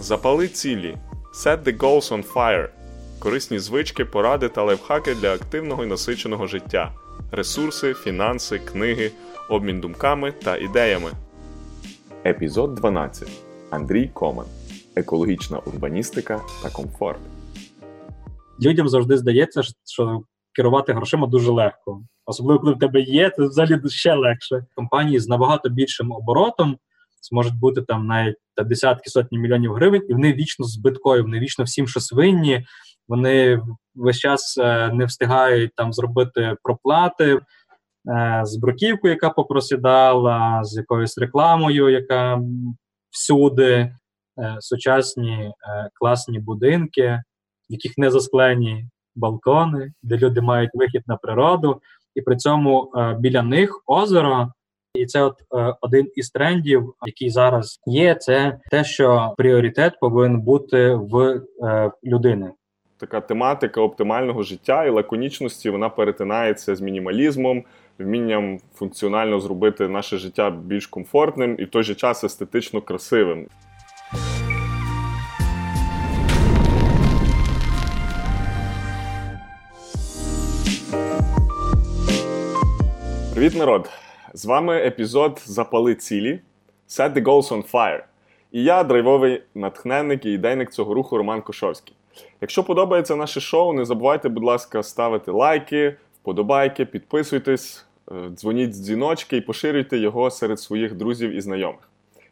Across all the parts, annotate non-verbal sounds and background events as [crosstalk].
Запали цілі. Set the goals on fire. Корисні звички, поради та лайфхаки для активного і насиченого життя. Ресурси, фінанси, книги, обмін думками та ідеями. Епізод 12. Андрій Коман. Екологічна урбаністика та комфорт. людям завжди здається, що керувати грошима дуже легко. Особливо, коли в тебе є, це взагалі ще легше. Компанії з набагато більшим оборотом зможуть бути там навіть та десятки сотні мільйонів гривень, і вони вічно збиткові, вони вічно всім щось винні. Вони весь час е, не встигають там зробити проплати е, з бруківкою, яка попросідала, з якоюсь рекламою, яка всюди, е, сучасні класні будинки, в яких не засклені балкони, де люди мають вихід на природу, і при цьому біля них озеро. І це от е, один із трендів, який зараз є, це те, що пріоритет повинен бути в е, людини. Така тематика оптимального життя і лаконічності вона перетинається з мінімалізмом, вмінням функціонально зробити наше життя більш комфортним і в той же час естетично красивим. Привіт, народ! З вами епізод Запали цілі Set the Goals on Fire. І я драйвовий натхненник і ідейник цього руху Роман Кошовський. Якщо подобається наше шоу, не забувайте, будь ласка, ставити лайки, вподобайки, підписуйтесь, е, дзвоніть з дзвіночки і поширюйте його серед своїх друзів і знайомих.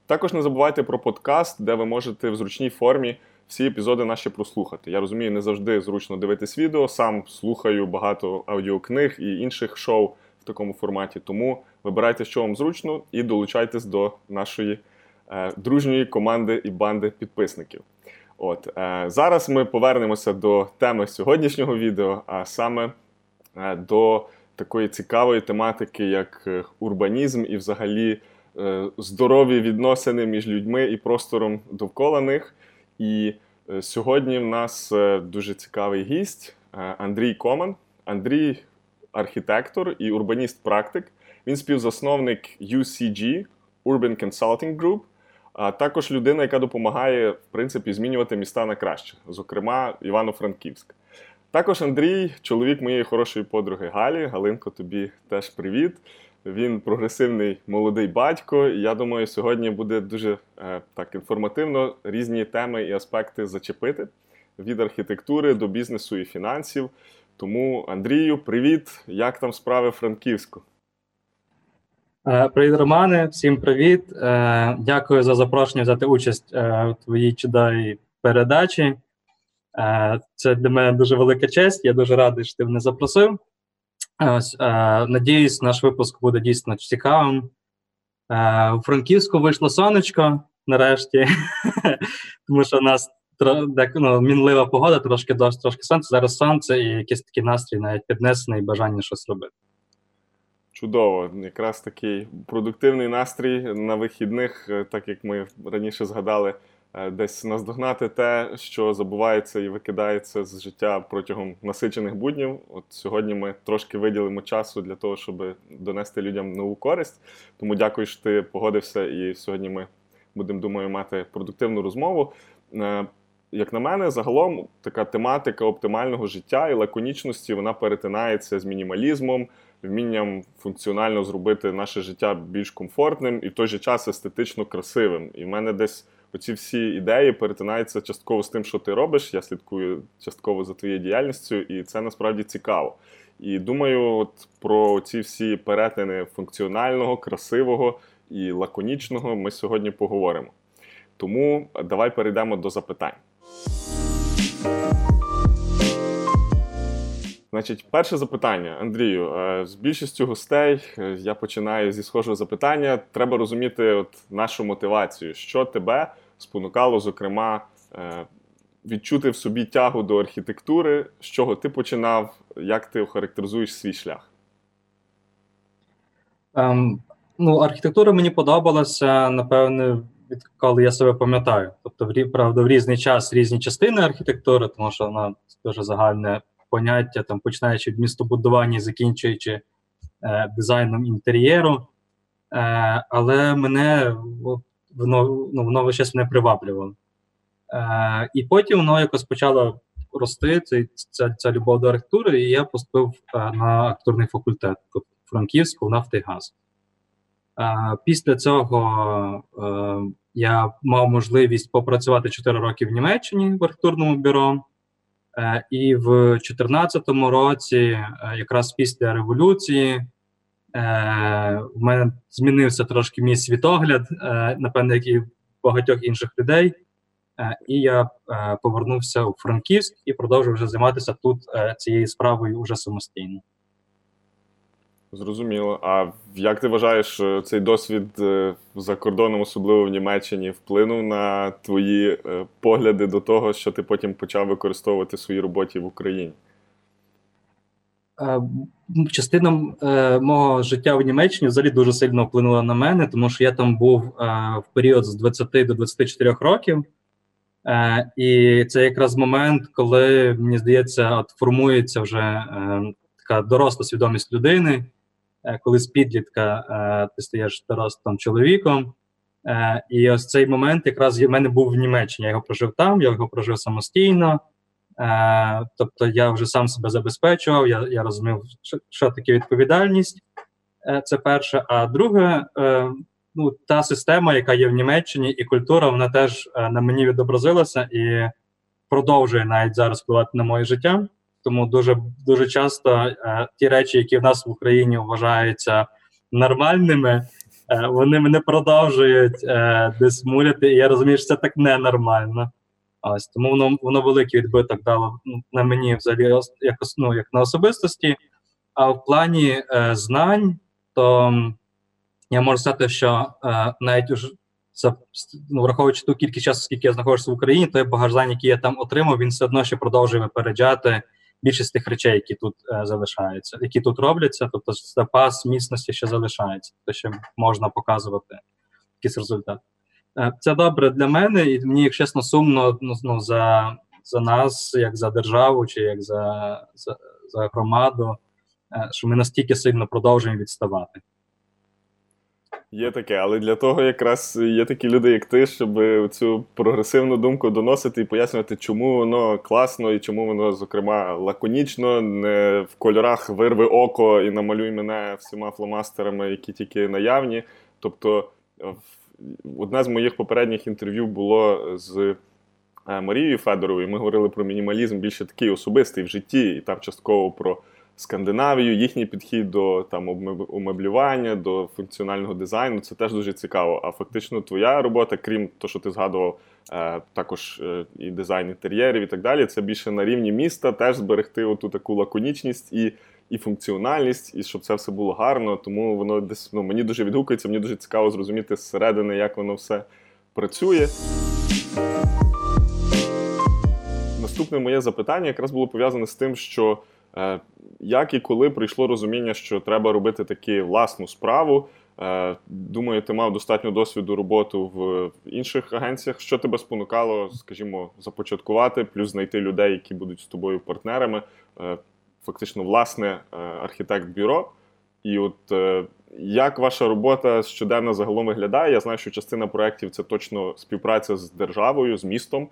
Також не забувайте про подкаст, де ви можете в зручній формі всі епізоди наші прослухати. Я розумію, не завжди зручно дивитись відео, сам слухаю багато аудіокниг і інших шоу в такому форматі. Тому вибирайте, що вам зручно, і долучайтесь до нашої е, дружньої команди і банди підписників. От е, Зараз ми повернемося до теми сьогоднішнього відео, а саме е, до такої цікавої тематики, як е, урбанізм і взагалі е, здорові відносини між людьми і простором довкола них. І е, сьогодні в нас е, дуже цікавий гість Андрій Коман. Андрій архітектор і урбаніст-практик. Він співзасновник UCG Urban Consulting Group, а також людина, яка допомагає в принципі змінювати міста на краще, зокрема Івано-Франківськ. Також Андрій, чоловік моєї хорошої подруги Галі. Галинко, тобі теж привіт. Він прогресивний молодий батько. І я думаю, сьогодні буде дуже е, так інформативно різні теми і аспекти зачепити від архітектури до бізнесу і фінансів. Тому, Андрію, привіт! Як там справи Франківську? Е, привіт, Романе, всім привіт. Е, дякую за запрошення взяти участь е, у твоїй чудовій передачі. Це для мене дуже велика честь. Я дуже радий, що ти мене запросив. Надіюсь, наш випуск буде дійсно цікавим. У Франківську вийшло сонечко нарешті, [laughs] тому що у нас ну, мінлива погода, трошки дощ, трошки сонце. Зараз сонце і якийсь такий настрій, навіть піднесений, бажання щось робити. Чудово, якраз такий продуктивний настрій на вихідних, е, так як ми раніше згадали, е, десь наздогнати те, що забувається і викидається з життя протягом насичених буднів. От сьогодні ми трошки виділимо часу для того, щоб донести людям нову користь. Тому дякую, що ти погодився, і сьогодні ми будемо думаю мати продуктивну розмову. Е, як на мене, загалом така тематика оптимального життя і лаконічності вона перетинається з мінімалізмом, вмінням функціонально зробити наше життя більш комфортним і в той же час естетично красивим. І в мене десь оці всі ідеї перетинаються частково з тим, що ти робиш. Я слідкую частково за твоєю діяльністю, і це насправді цікаво. І думаю, от про ці всі перетини функціонального, красивого і лаконічного ми сьогодні поговоримо. Тому давай перейдемо до запитань. Значить, перше запитання, Андрію. Е, з більшістю гостей е, я починаю зі схожого запитання. Треба розуміти от нашу мотивацію, що тебе спонукало, зокрема, е, відчути в собі тягу до архітектури, з чого ти починав, як ти охарактеризуєш свій шлях? Um, ну, Архітектура мені подобалася, напевне, відколи я себе пам'ятаю. Тобто, правда, в різний час різні частини архітектури, тому що вона дуже загальне поняття, там починаючи від містобудування, закінчуючи е, дизайном інтер'єру. Е, Але мене воно ну, воно весь час не приваблювало. Е, І потім воно якось почало рости, ця, ця, ця любов до архітектури, і я поступив е, на акторний факультет Франківську «Нафтигаз». Е, Після цього е, я мав можливість попрацювати 4 роки в Німеччині в архітектурному бюро. Е, І в 2014 році, е, якраз після революції, е, в мене змінився трошки мій світогляд, напевно, як і багатьох інших людей. І я повернувся у Франківськ і продовжив вже займатися тут цією справою уже самостійно. Зрозуміло. А як ти вважаєш, е, цей досвід е, за кордоном, особливо в Німеччині, вплинув на твої е, погляди до того, що ти потім почав використовувати в своїй роботі в Україні? Частина мого життя в Німеччині взагалі дуже сильно вплинула на мене, тому що я там був в період з 20 до 24 років. І це якраз момент, коли мені здається, от формується вже така доросла свідомість людини, коли з підлітка е, ти стаєш дорослим чоловіком. Е, І ось цей момент якраз в мене був в Німеччині. Я його прожив там, я його прожив самостійно. Е, Тобто я вже сам себе забезпечував, я я розумів, що, що таке відповідальність. Е, Це перше. А друге, е, ну, та система, яка є в Німеччині, і культура, вона теж е, на мені відобразилася і продовжує навіть зараз впливати на моє життя. Тому дуже дуже часто е, ті речі, які в нас в Україні вважаються нормальними, е, вони мене продовжують е, десь муляти. І я розумію, що це так ненормально. Ось тому воно воно великий відбиток дало ну, на мені взагалі якось ну, як на особистості. А в плані е, знань, то я можу сказати, що е, навіть уже за ну, враховуючи ту кількість часу, скільки я знаходжуся в Україні, той багаж знань, який я там отримав, він все одно ще продовжує випереджати більшість тих речей, які тут е, залишаються, які тут робляться. Тобто запас міцності ще залишається, тобто ще можна показувати якийсь результат. Це добре для мене, і мені, як чесно, сумно ну, ну, за за нас, як за державу, чи як за, за, за громаду, що ми настільки сильно продовжуємо відставати. Є таке, але для того якраз є такі люди, як ти, щоб цю прогресивну думку доносити і пояснювати, чому воно класно і чому воно, зокрема, лаконічно, не в кольорах вирви око і намалюй мене всіма фломастерами, які тільки наявні. Тобто, одне з моїх попередніх інтерв'ю було з Марією Федоровою. Ми говорили про мінімалізм більше такий особистий в житті, і там частково про. Скандинавію, їхній підхід до там умеблювання, до функціонального дизайну це теж дуже цікаво. А фактично, твоя робота, крім того, що ти згадував, е, також е, і дизайн інтер'єрів, і так далі, це більше на рівні міста, теж зберегти оту таку лаконічність і і функціональність, і щоб це все було гарно. Тому воно десь ну, мені дуже відгукується, мені дуже цікаво зрозуміти зсередини, як воно все працює. Наступне моє запитання якраз було пов'язане з тим, що. Е, як і коли прийшло розуміння, що треба робити таку власну справу? Е, думаю, ти мав достатньо досвіду роботи в інших агенціях. Що тебе спонукало, скажімо, започаткувати, плюс знайти людей, які будуть з тобою партнерами, е, фактично, власне, архітект-бюро. І от як ваша робота щоденно загалом виглядає? Я знаю, що частина проєктів це точно співпраця з державою, з містом.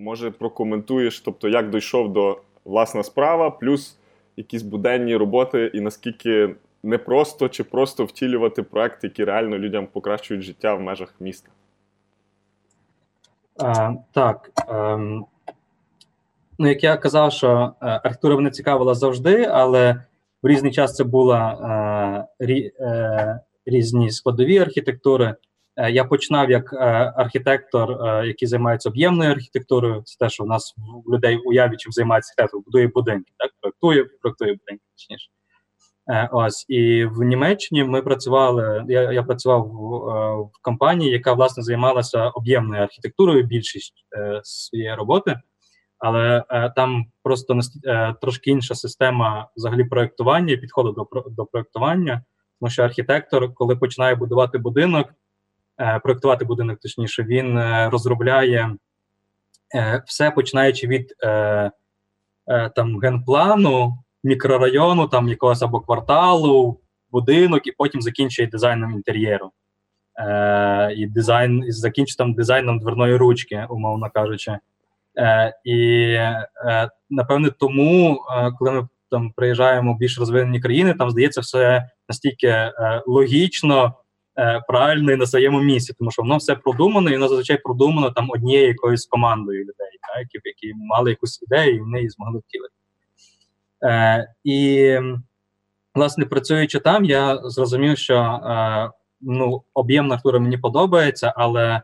Може, прокоментуєш, тобто, як дійшов до власна справа, плюс якісь буденні роботи, і наскільки непросто чи просто втілювати проекти, які реально людям покращують життя в межах міста. А, Так. Ем, ну, як я казав, що е, архітектура мене цікавила завжди, але в різний час це були е, рі, е, різні складові архітектури. Е, я починав як е, архітектор, е, який займається об'ємною архітектурою. Це те, що в нас в людей уяві чим займається архітектор, будує будинки, так проектує, проектує будинки, точніше. Ось і в Німеччині ми працювали. Я я працював в, в компанії, яка власне займалася об'ємною архітектурою, більшість своєї роботи, але там просто е, трошки інша система взагалі проектування підходу до до проектування. Тому що архітектор, коли починає будувати будинок, проектувати будинок, точніше, він е, розробляє е, все починаючи від там генплану, мікрорайону, там якогось або кварталу, будинок, і потім закінчує дизайном інтер'єру. е, і дизайн, і закінчу там дизайном дверної ручки, умовно кажучи. Е, І е, напевне, тому, е, коли ми там приїжджаємо в більш розвинені країни, там здається все настільки е, логічно, е, правильно і на своєму місці, тому що воно все продумано, і воно зазвичай продумано там однією якоюсь командою людей, так, які, мали якусь ідею, і вони її змогли втілити. Е, І, власне, працюючи там, я зрозумів, що е, ну, об'єм Артура мені подобається, але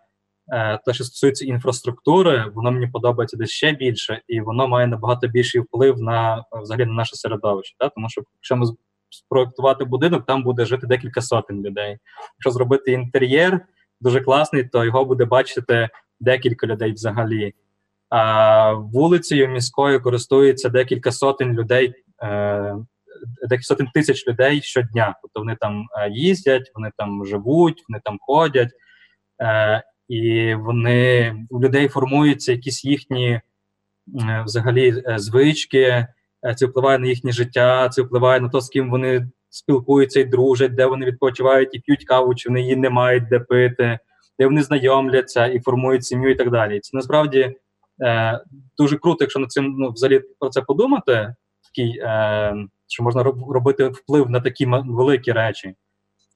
е, те, що стосується інфраструктури, воно мені подобається десь ще більше, і воно має набагато більший вплив на взагалі на наше середовище. Так? Тому що якщо ми спроектувати будинок, там буде жити декілька сотень людей. Якщо зробити інтер'єр дуже класний, то його буде бачити декілька людей взагалі. А вулицею міською користується декілька сотень людей, е, декілька сотень тисяч людей щодня. Тобто вони там е, їздять, вони там живуть, вони там ходять, е, і вони у людей формуються якісь їхні взагалі звички, це впливає на їхнє життя, це впливає на те, з ким вони спілкуються і дружать, де вони відпочивають і п'ють каву, чи вони її не мають де пити, де вони знайомляться і формують сім'ю і так далі. Це насправді е, дуже круто, якщо над цим ну, взагалі про це подумати, такий, е, що можна робити вплив на такі великі речі.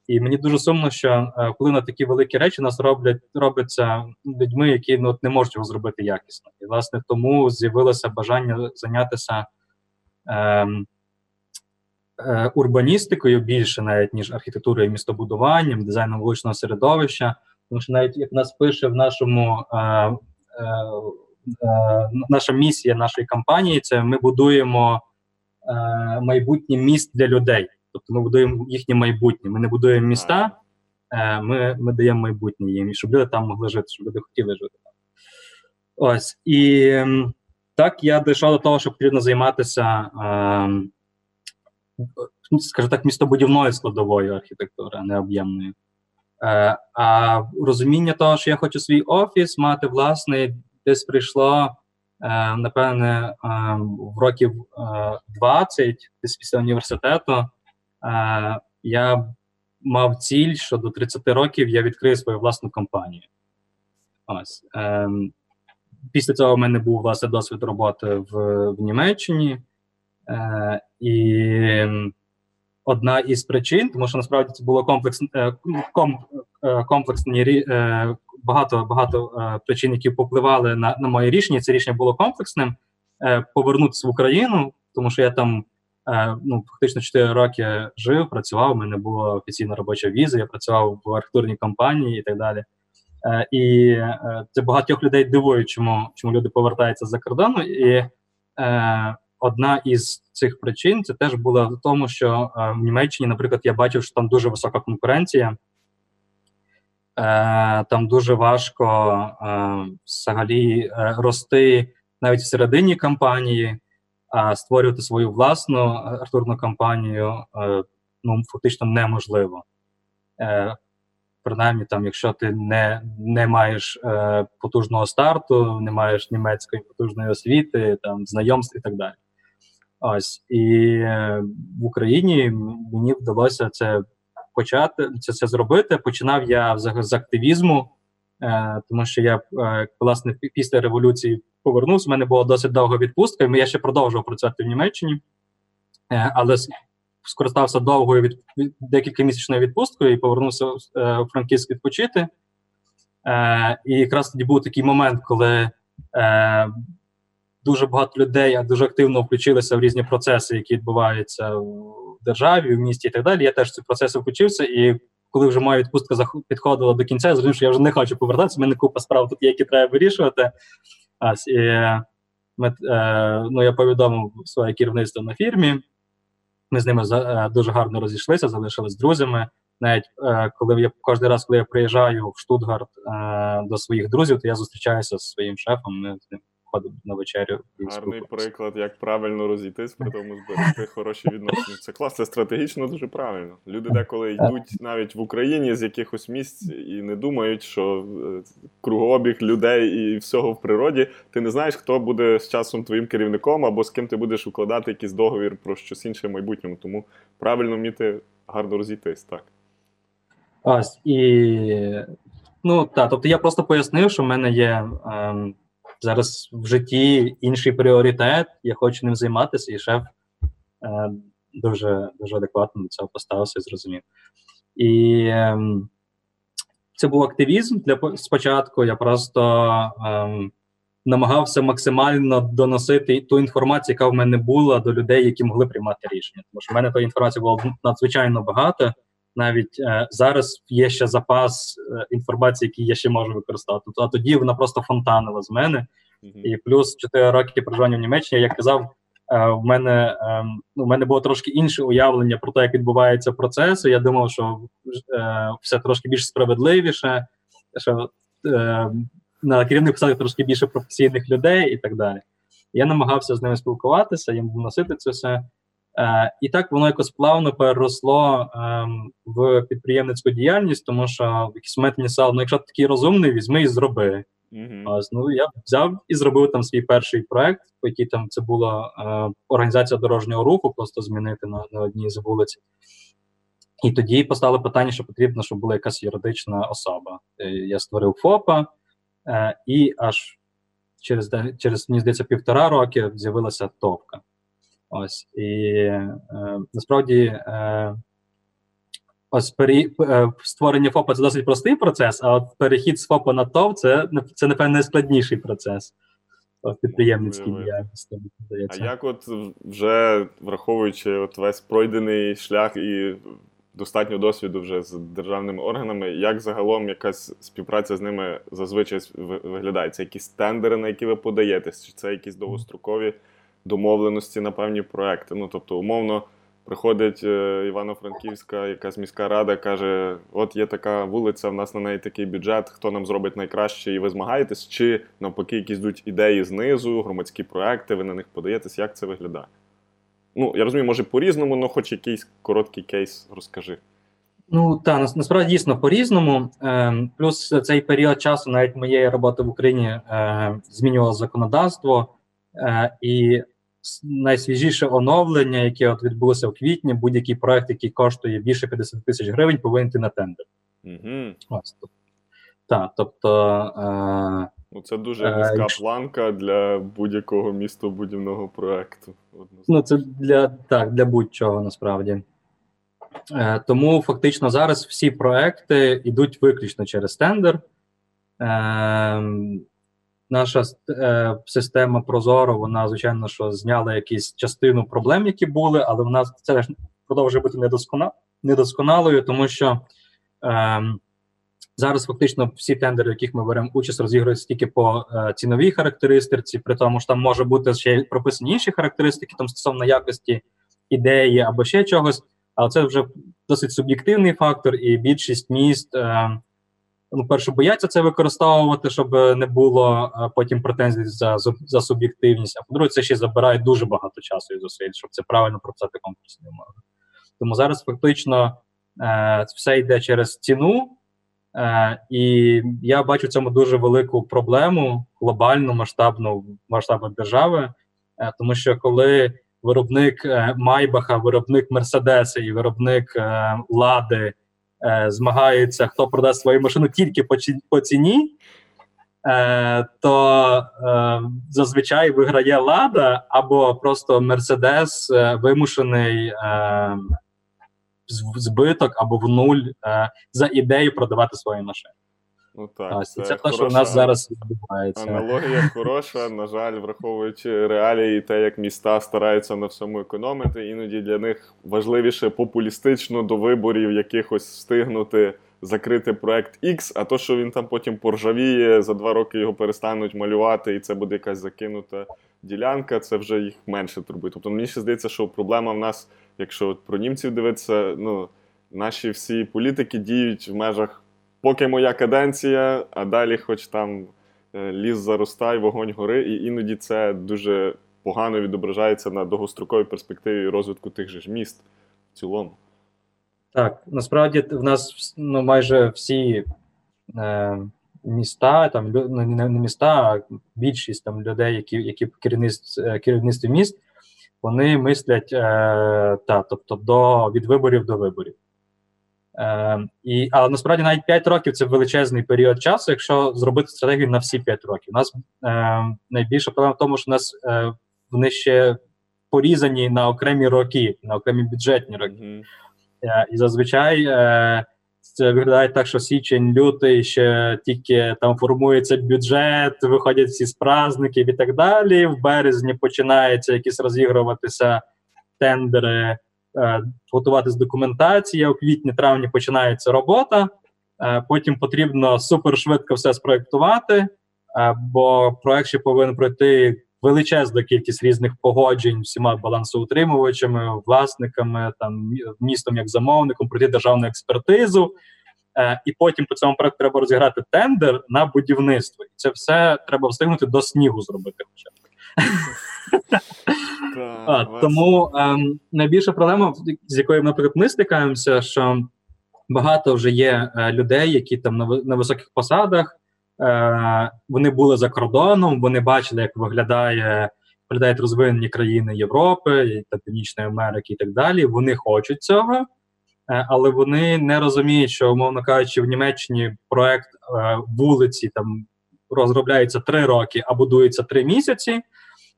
І мені дуже сумно, що е, вплив на такі великі речі нас роблять робляться людьми, які ну, не можуть його зробити якісно. І власне тому з'явилося бажання зайнятися е, е, урбаністикою більше, навіть ніж архітектурою і містобудуванням, дизайном вуличного середовища. Тому що навіть як нас пише в нашому е, е, е, наша місія нашої кампанії, це ми будуємо е, майбутнє міст для людей. Тобто ми будуємо їхнє майбутнє. Ми не будуємо міста, е, ми ми даємо майбутнє їм, щоб люди там могли жити, щоб люди хотіли жити. Ось і так я дійшов до того, що потрібно займатися, е, скажімо так, містобудівною складовою архітектури, а не об'ємною. Е, а розуміння того, що я хочу свій офіс мати власний, десь прийшло, е, напевне, е, в років 20, е, десь після університету. Е, я мав ціль, що до 30 років я відкрию свою власну компанію. Ось. Ем, Після цього в мене був власне досвід роботи в в Німеччині. Е, І одна із причин, тому що насправді це було комплекс, е, ком, комплексні е, багато багато е, причин, які попливали на на моє рішення. Це рішення було комплексним. Е, повернутися в Україну, тому що я там ну, фактично 4 роки жив, працював. У мене була офіційна робоча віза, я працював в архітектурній компанії і так далі. Е, і е, це багатьох людей дивує, чому чому люди повертаються за кордону. І е, одна із цих причин це теж була в тому, що в Німеччині, наприклад, я бачив, що там дуже висока конкуренція. Там дуже важко взагалі рости навіть всередині компанії, створювати свою власну артурну компанію ну, фактично неможливо принаймні, там, якщо ти не не маєш е, потужного старту, не маєш німецької потужної освіти, там знайомств і так далі. Ось і е, в Україні мені вдалося це почати це це зробити. Починав я з, з активізму, е, тому що я е, власне після революції повернувся. У мене була досить довга відпустка, і я ще продовжував працювати в Німеччині, е, але скористався довгою від, декілька місячною відпусткою і повернувся е, у Франківськ відпочити. Е, І якраз тоді був такий момент, коли е, дуже багато людей дуже активно включилися в різні процеси, які відбуваються в державі, в місті і так далі. Я теж в ці процеси включився. І коли вже моя відпустка підходила до кінця, я зрозумів, що я вже не хочу повертатися. У мене купа справ тут є, які треба вирішувати. Ось, і ми, е, ну, Я повідомив своє керівництво на фірмі. Ми з ними е, дуже гарно розійшлися, залишились друзями. Навіть е, коли я кожен раз, коли я приїжджаю в Штутгарт е, до своїх друзів, то я зустрічаюся з своїм шефом. Ми ходимо на вечерю. Гарний приклад, як правильно розійтись, при тому зберегти хороші відносини. Це клас, це стратегічно дуже правильно. Люди деколи йдуть навіть в Україні з якихось місць і не думають, що кругообіг людей і всього в природі. Ти не знаєш, хто буде з часом твоїм керівником або з ким ти будеш укладати якийсь договір про щось інше в майбутньому. Тому правильно вміти гарно розійтись, так. Ось і ну так, тобто я просто пояснив, що в мене є ем, зараз в житті інший пріоритет, я хочу ним займатися, і шеф е, дуже дуже адекватно до цього поставився і зрозумів. І ем, це був активізм для спочатку. Я просто ем, намагався максимально доносити ту інформацію, яка в мене була до людей, які могли приймати рішення. Тому що в мене тої інформації було надзвичайно багато. Навіть е, зараз є ще запас е, інформації, який я ще можу використати. А тоді вона просто фонтанила з мене. Mm-hmm. І плюс 4 роки проживання в Німеччині, як казав, е, в мене е, ну, в мене було трошки інше уявлення про те, як відбувається процес. Я думав, що е, все трошки більш справедливіше, що е, на керівних посадах трошки більше професійних людей і так далі. Я намагався з ними спілкуватися, їм вносити це все. Е, І так воно якось плавно переросло е, в підприємницьку діяльність, тому що в якийсь момент мені стало, ну якщо ти такий розумний, візьми і зроби. Mm-hmm. Ось, ну я взяв і зробив там свій перший проект, по який там це була е, організація дорожнього руху, просто змінити на, на одній з вулиць. І тоді постало питання, що потрібно, щоб була якась юридична особа. Е, я створив ФОПа, е, і аж через через мені здається півтора роки з'явилася топка. Ось і е, насправді е, ось пері, е, створення ФОПа це досить простий процес, а от перехід з ФОПа на ТОВ це, це напевно, найскладніший процес підприємницькій діяльності. А як от вже враховуючи от весь пройдений шлях і достатньо досвіду вже з державними органами, як загалом якась співпраця з ними зазвичай виглядає? Це якісь тендери, на які ви подаєтесь, чи це якісь довгострокові домовленості на певні проекти? Ну тобто, умовно. Приходить е, Івано-Франківська, якась міська рада, каже: от є така вулиця, в нас на неї такий бюджет, хто нам зробить найкраще, і ви змагаєтесь, чи навпаки, якісь йдуть ідеї знизу, громадські проекти, ви на них подаєтесь, як це виглядає? Ну, я розумію, може по-різному, але хоч якийсь короткий кейс розкажи. Ну так, насправді дійсно по-різному. Е, плюс цей період часу, навіть моєї роботи в Україні, е, змінювало законодавство, е, і найсвіжіше оновлення, яке от відбулося в квітні, будь-який проект, який коштує більше 50 тисяч гривень, повинен йти на тендер. Угу. Ось, Так, тобто. Е, ну, Це дуже низька е, планка для будь-якого містобудівного проекту. Ну, це для так, для будь-чого насправді. Е, Тому фактично зараз всі проекти йдуть виключно через тендер. Е, наша е, система Прозоро, вона, звичайно, що зняла якусь частину проблем, які були, але вона це продовжує бути недосконал, недосконалою, тому що е, зараз фактично всі тендери, в яких ми беремо участь, розігруються тільки по е, ціновій характеристиці, при тому що там може бути ще прописані інші характеристики там стосовно якості ідеї або ще чогось, але це вже досить суб'єктивний фактор, і більшість міст. Е, ну, перше, бояться це використовувати, щоб не було потім претензій за за суб'єктивність. А по-друге, це ще забирає дуже багато часу і зусиль, щоб це правильно прописати конкурсні умови. Тому зараз фактично е, все йде через ціну, е, і я бачу в цьому дуже велику проблему глобальну, масштабну масштабу держави, е, тому що коли виробник е, Майбаха, виробник Мерседеса і виробник е, Лади е, змагаються, хто продасть свою машину тільки по, ціні, е, то е, зазвичай виграє Лада або просто Мерседес вимушений збиток або в нуль за ідею продавати свої машини. Ну так, це, це те, що у нас зараз відбувається. Аналогія хороша. На жаль, враховуючи реалії, те, як міста стараються на всьому економити, іноді для них важливіше популістично до виборів якихось встигнути закрити проект X, а то, що він там потім поржавіє, за два роки його перестануть малювати, і це буде якась закинута ділянка, це вже їх менше турбує. Тобто мені ще здається, що проблема в нас, якщо про німців дивитися, ну наші всі політики діють в межах поки моя каденція, а далі, хоч там е, ліс заростай, вогонь гори, і іноді це дуже погано відображається на довгостроковій перспективі розвитку тих же ж міст в цілому. Так, насправді в нас ну, майже всі е, міста, там не, не міста, а більшість там людей, які які е, міст, вони мислять е, та, тобто до від виборів до виборів. Е, і, Але насправді навіть 5 років це величезний період часу, якщо зробити стратегію на всі 5 років. У нас е, найбільша проблема в тому, що у нас е, вони ще порізані на окремі роки, на окремі бюджетні роки. Мгм. Е, І зазвичай е, це виглядає так, що січень, лютий ще тільки там формується бюджет, виходять всі з праздників і так далі. В березні починається якісь розігруватися тендери, готуватись документація. У квітні-травні починається робота. Е, потім потрібно супершвидко все спроектувати, е, бо проект ще повинен пройти величезну кількість різних погоджень всіма балансоутримувачами, власниками, там містом як замовником, пройти державну експертизу. Е, і потім по цьому проекту треба розіграти тендер на будівництво. І це все треба встигнути до снігу зробити. Хоча А, тому ем, найбільша проблема, з якою, наприклад, ми стикаємося, що багато вже є е, людей, які там на, на високих посадах, е, вони були за кордоном, вони бачили, як виглядає, виглядають розвинені країни Європи та Північної Америки і так далі. Вони хочуть цього, е, але вони не розуміють, що, умовно кажучи, в Німеччині проект вулиці там розробляється три роки, а будується три місяці.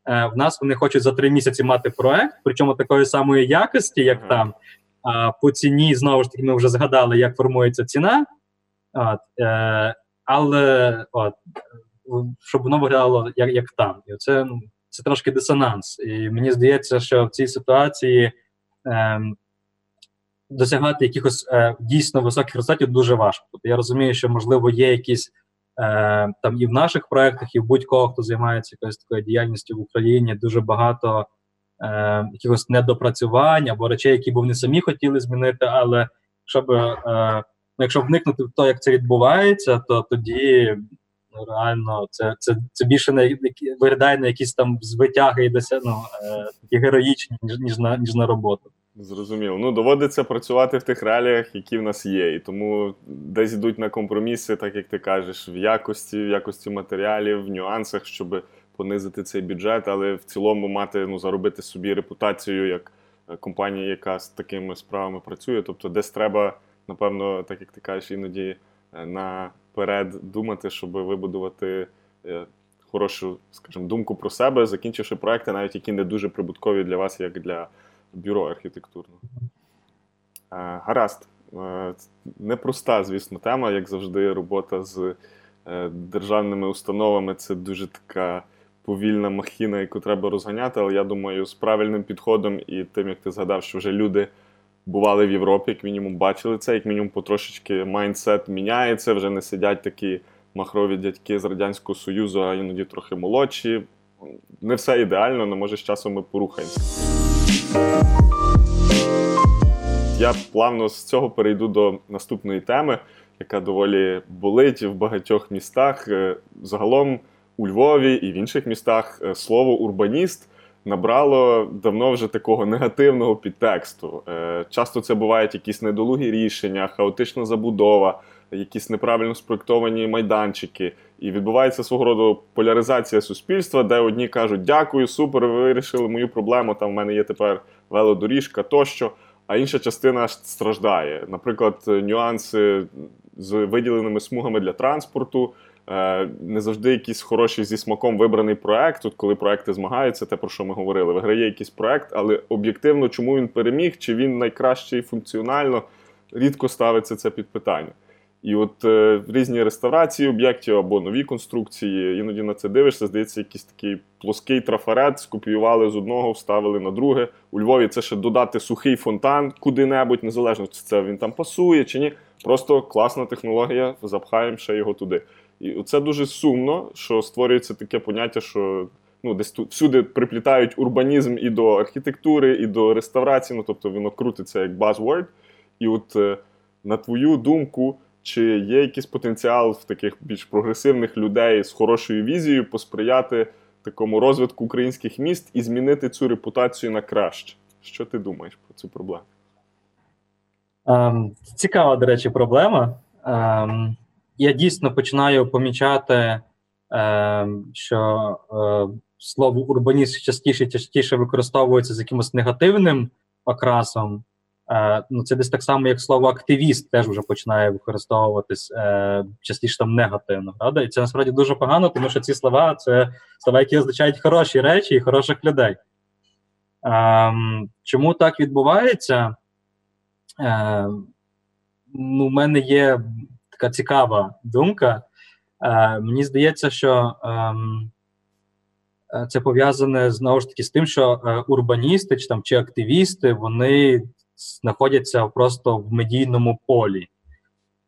Е, В нас вони хочуть за три місяці мати проект, причому такої самої якості, як там. А по ціні знову ж таки ми вже згадали, як формується ціна. От, е, але от, щоб воно виглядало як, як там. І це, ну, це трошки дисонанс. І мені здається, що в цій ситуації е, досягати якихось е, дійсно високих результатів дуже важко. Тобто я розумію, що можливо є якісь е, там і в наших проектах, і в будь-кого, хто займається якоюсь такою діяльністю в Україні, дуже багато е, якихось недопрацювань або речей, які б вони самі хотіли змінити. Але щоб е, ну, якщо вникнути в те, як це відбувається, то тоді ну, реально це це, це більше які- виглядає на якісь там звитяги і досяг, ну, е, такі героїчні, ніж, ніж на ніж на роботу. Зрозуміло. Ну, доводиться працювати в тих реаліях, які в нас є. І тому десь йдуть на компроміси, так як ти кажеш, в якості, в якості матеріалів, в нюансах, щоб понизити цей бюджет, але в цілому мати, ну, заробити собі репутацію як е, компанії, яка з такими справами працює. Тобто, десь треба, напевно, так як ти кажеш, іноді е, наперед думати, щоб вибудувати е, хорошу, скажімо, думку про себе, закінчивши проекти, навіть які не дуже прибуткові для вас, як для бюро архітектурного. Е, Гаразд. Е, Непроста, звісно, тема, як завжди, робота з е, державними установами це дуже така повільна махіна, яку треба розганяти. Але я думаю, з правильним підходом і тим, як ти згадав, що вже люди бували в Європі, як мінімум бачили це, як мінімум потрошечки майндсет міняється, вже не сидять такі махрові дядьки з Радянського Союзу, а іноді трохи молодші. Не все ідеально, але може з часом ми порухаємося. Я плавно з цього перейду до наступної теми, яка доволі болить в багатьох містах. Е, Загалом у Львові і в інших містах е, слово урбаніст набрало давно вже такого негативного підтексту. Е, Часто це бувають якісь недолугі рішення, хаотична забудова, якісь неправильно спроектовані майданчики. І відбувається свого роду поляризація суспільства, де одні кажуть: дякую, супер, ви вирішили мою проблему. Там в мене є тепер велодоріжка тощо. А інша частина страждає. Наприклад, нюанси з виділеними смугами для транспорту, е, не завжди якийсь хороший зі смаком вибраний проект. Тут, коли проекти змагаються, те про що ми говорили, виграє якийсь проект, але об'єктивно, чому він переміг, чи він найкращий функціонально, рідко ставиться це під питання. І от е, різні реставрації об'єктів або нові конструкції, іноді на це дивишся, здається, якийсь такий плоский трафарет скопіювали з одного, вставили на друге. У Львові це ще додати сухий фонтан куди-небудь, незалежно, чи це він там пасує чи ні. Просто класна технологія, запхаємо ще його туди. І це дуже сумно, що створюється таке поняття, що ну, десь тут всюди приплітають урбанізм і до архітектури, і до реставрації. Ну, тобто воно крутиться як buzzword. І от е, на твою думку, чи є якийсь потенціал в таких більш прогресивних людей з хорошою візією посприяти такому розвитку українських міст і змінити цю репутацію на краще? Що ти думаєш про цю проблему? Ем, цікава, до речі, проблема. Ем, я дійсно починаю помічати, ем, що е, слово урбаніст частіше частіше використовується з якимось негативним окрасом. Е, ну, Це десь так само, як слово активіст теж вже починає використовуватись е, частіше там негативно. Правда? І це насправді дуже погано, тому що ці слова це слова, які означають хороші речі і хороших людей. Е, чому так відбувається? Е, ну, У мене є така цікава думка. Е, Мені здається, що. Е, це пов'язане знову ж таки з тим, що е, урбаністи чи там чи активісти вони знаходяться просто в медійному полі.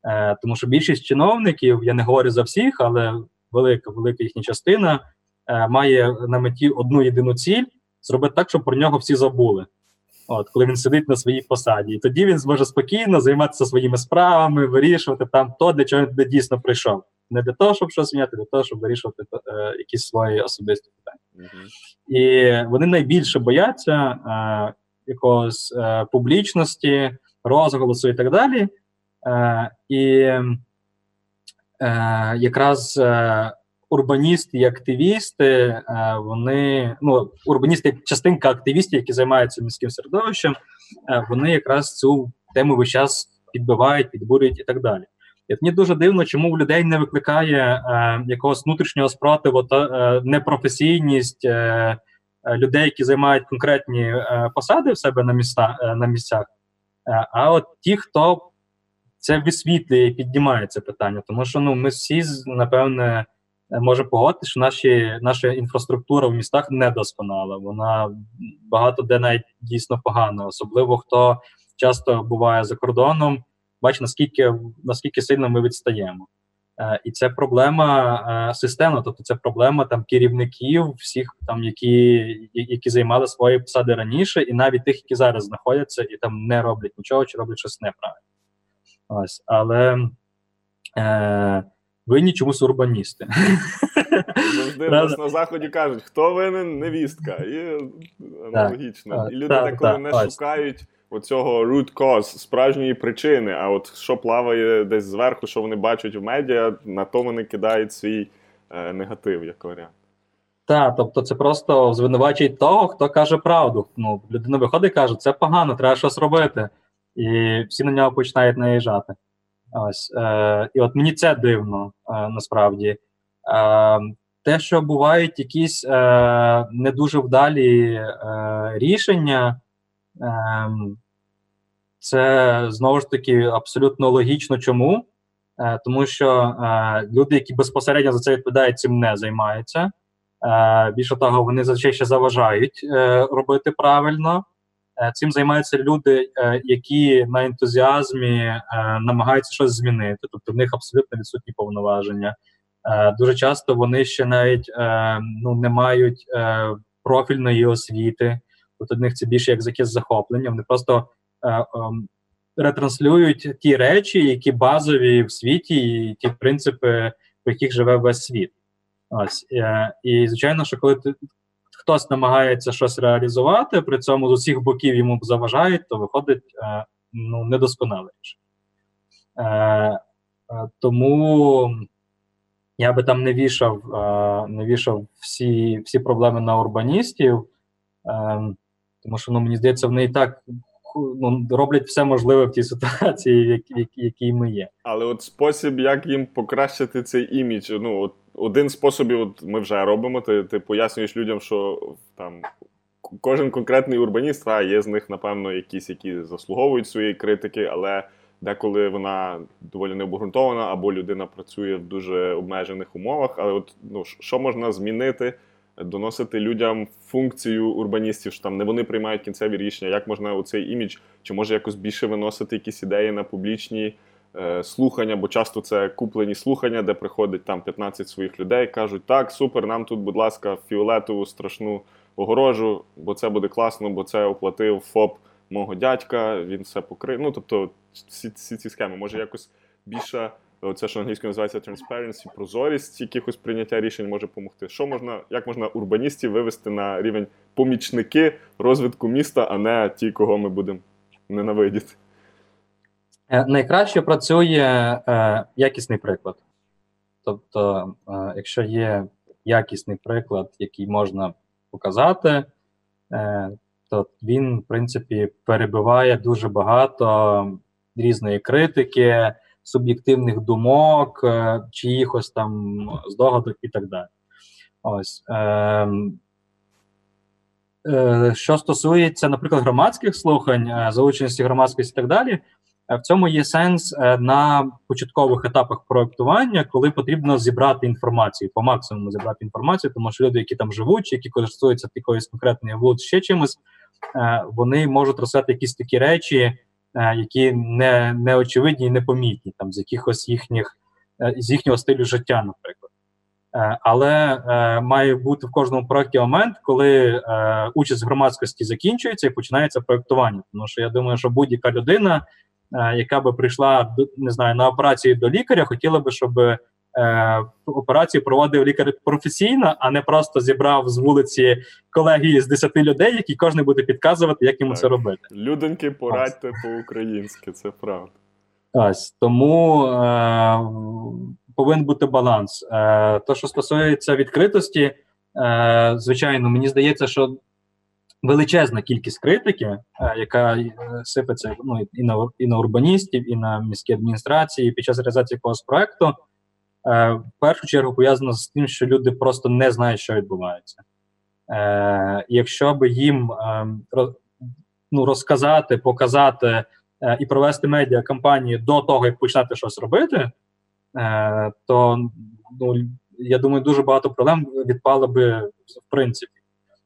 Е, Тому що більшість чиновників, я не говорю за всіх, але велика велика їхня частина е, має на меті одну єдину ціль зробити так, щоб про нього всі забули. От, Коли він сидить на своїй посаді. І тоді він зможе спокійно займатися своїми справами, вирішувати там то, для чого він дійсно прийшов. Не для того, щоб щось зміняти, для того, щоб вирішувати е, якісь свої особисті питання. Mm-hmm. І вони найбільше бояться е, якогось е, публічності, розголосу і так далі. Е, І е, якраз е, урбаністи і активісти, е, вони ну, урбаністи як частинка активістів, які займаються міським середовищем, е, вони якраз цю тему весь час підбивають, підбурюють і так далі. І мені дуже дивно, чому в людей не викликає е, якогось внутрішнього спротиву та е, непрофесійність е, людей, які займають конкретні е, посади в себе на міста, е, на місцях. Е, а от ті, хто це висвітлює і піднімає це питання, тому що ну ми всі напевне можемо погодити, що наші, наша інфраструктура в містах недосконала. Вона багато де навіть дійсно погана, особливо хто часто буває за кордоном бачить, наскільки наскільки сильно ми відстаємо. Е, І це проблема е, системна, тобто це проблема там керівників, всіх, там, які які займали свої посади раніше, і навіть тих, які зараз знаходяться і там не роблять нічого, чи роблять щось неправильно. Ось, Але е, винні чомусь урбаністи. Завжди [laughs] нас на заході кажуть, хто винен невістка. І аналогічно. І люди деколи не шукають оцього root cause, справжньої причини. А от що плаває десь зверху, що вони бачать в медіа, на то вони кидають свій е, негатив як варіант. Так, тобто це просто звинувачують того, хто каже правду. Ну, Людина виходить і каже, це погано, треба щось робити. І всі на нього починають наїжджати. Ось. Е, І от мені це дивно е, насправді. Е, Те, що бувають якісь е, не дуже вдалі е, рішення, Ем, це знову ж таки абсолютно логічно. Чому? Е, тому що е, люди, які безпосередньо за це відповідають, цим не займаються. Е, більше того, вони зазвичай ще заважають робити правильно. Цим займаються люди, які на ентузіазмі намагаються щось змінити, тобто в них абсолютно відсутні повноваження. Дуже часто вони ще навіть ну, не мають профільної освіти. От одних це більше як якесь захоплення. Вони просто е, е, ретранслюють ті речі, які базові в світі, і ті принципи, по яких живе весь світ. Ось е, і звичайно, що коли ти. Хтось намагається щось реалізувати, при цьому з усіх боків йому заважають, то виходить е, ну, недосконале Е, е, Тому я би там не вішав е, не вішав всі всі проблеми на урбаністів. Е, тому що ну, мені здається, вони і так ну, роблять все можливе в тій ситуації, в якій, ми є. Але от спосіб, як їм покращити цей імідж, ну от один спосіб, от ми вже робимо. Ти ти пояснюєш людям, що там кожен конкретний урбаніст, а є з них, напевно, якісь, які заслуговують своєї критики, але деколи вона доволі необґрунтована, або людина працює в дуже обмежених умовах. Але от ну що можна змінити? Доносити людям функцію урбаністів, що там не вони приймають кінцеві рішення, як можна у цей імідж, чи може якось більше виносити якісь ідеї на публічні е, слухання, бо часто це куплені слухання, де приходить там 15 своїх людей, кажуть, так, супер, нам тут, будь ласка, фіолетову страшну огорожу, бо це буде класно, бо це оплатив ФОП мого дядька, він все покрив. Ну, тобто, всі, всі ці схеми, може якось більше це, що англійською називається transparency, прозорість якихось прийняття рішень може допомогти. Що можна, як можна урбаністів вивести на рівень помічники розвитку міста, а не ті, кого ми будемо ненавидіти? Е, найкраще працює е, якісний приклад. Тобто, е, якщо є якісний приклад, який можна показати, е, то він, в принципі, перебиває дуже багато різної критики, суб'єктивних думок, е, чиїхось там здогадок і так далі. Ось. Е, е, Що стосується, наприклад, громадських слухань, е, залученості громадськості і так далі, в цьому є сенс на початкових етапах проектування, коли потрібно зібрати інформацію, по максимуму зібрати інформацію, тому що люди, які там живуть, чи які користуються якоюсь конкретною вулицею, ще чимось, вони можуть розказати якісь такі речі, які не, очевидні і непомітні, там з якихось їхніх е, з їхнього стилю життя, наприклад. Е, Але е, має бути в кожному проєкті момент, коли е, участь громадськості закінчується і починається проєктування. Тому що я думаю, що будь-яка людина, е, яка би прийшла не знаю на операцію до лікаря, хотіла би, щоб е, операцію проводив лікар професійно, а не просто зібрав з вулиці колегії з 10 людей, які кожен буде підказувати, як йому Так. це робити. Люденьки, порадьте по-українськи, це правда. Ось тому е, повинен бути баланс. Е, То, що стосується відкритості, е, звичайно, мені здається, що величезна кількість критики, е, яка е, сипеться ну, і на і на урбаністів, і на міські адміністрації під час реалізації якогось проекту, е, в першу чергу пов'язана з тим, що люди просто не знають, що відбувається. Е, Якщо би їм е, ну, розказати, показати е, і провести медіа кампанію до того, як почати щось робити, е, то ну, я думаю, дуже багато проблем відпало би в принципі.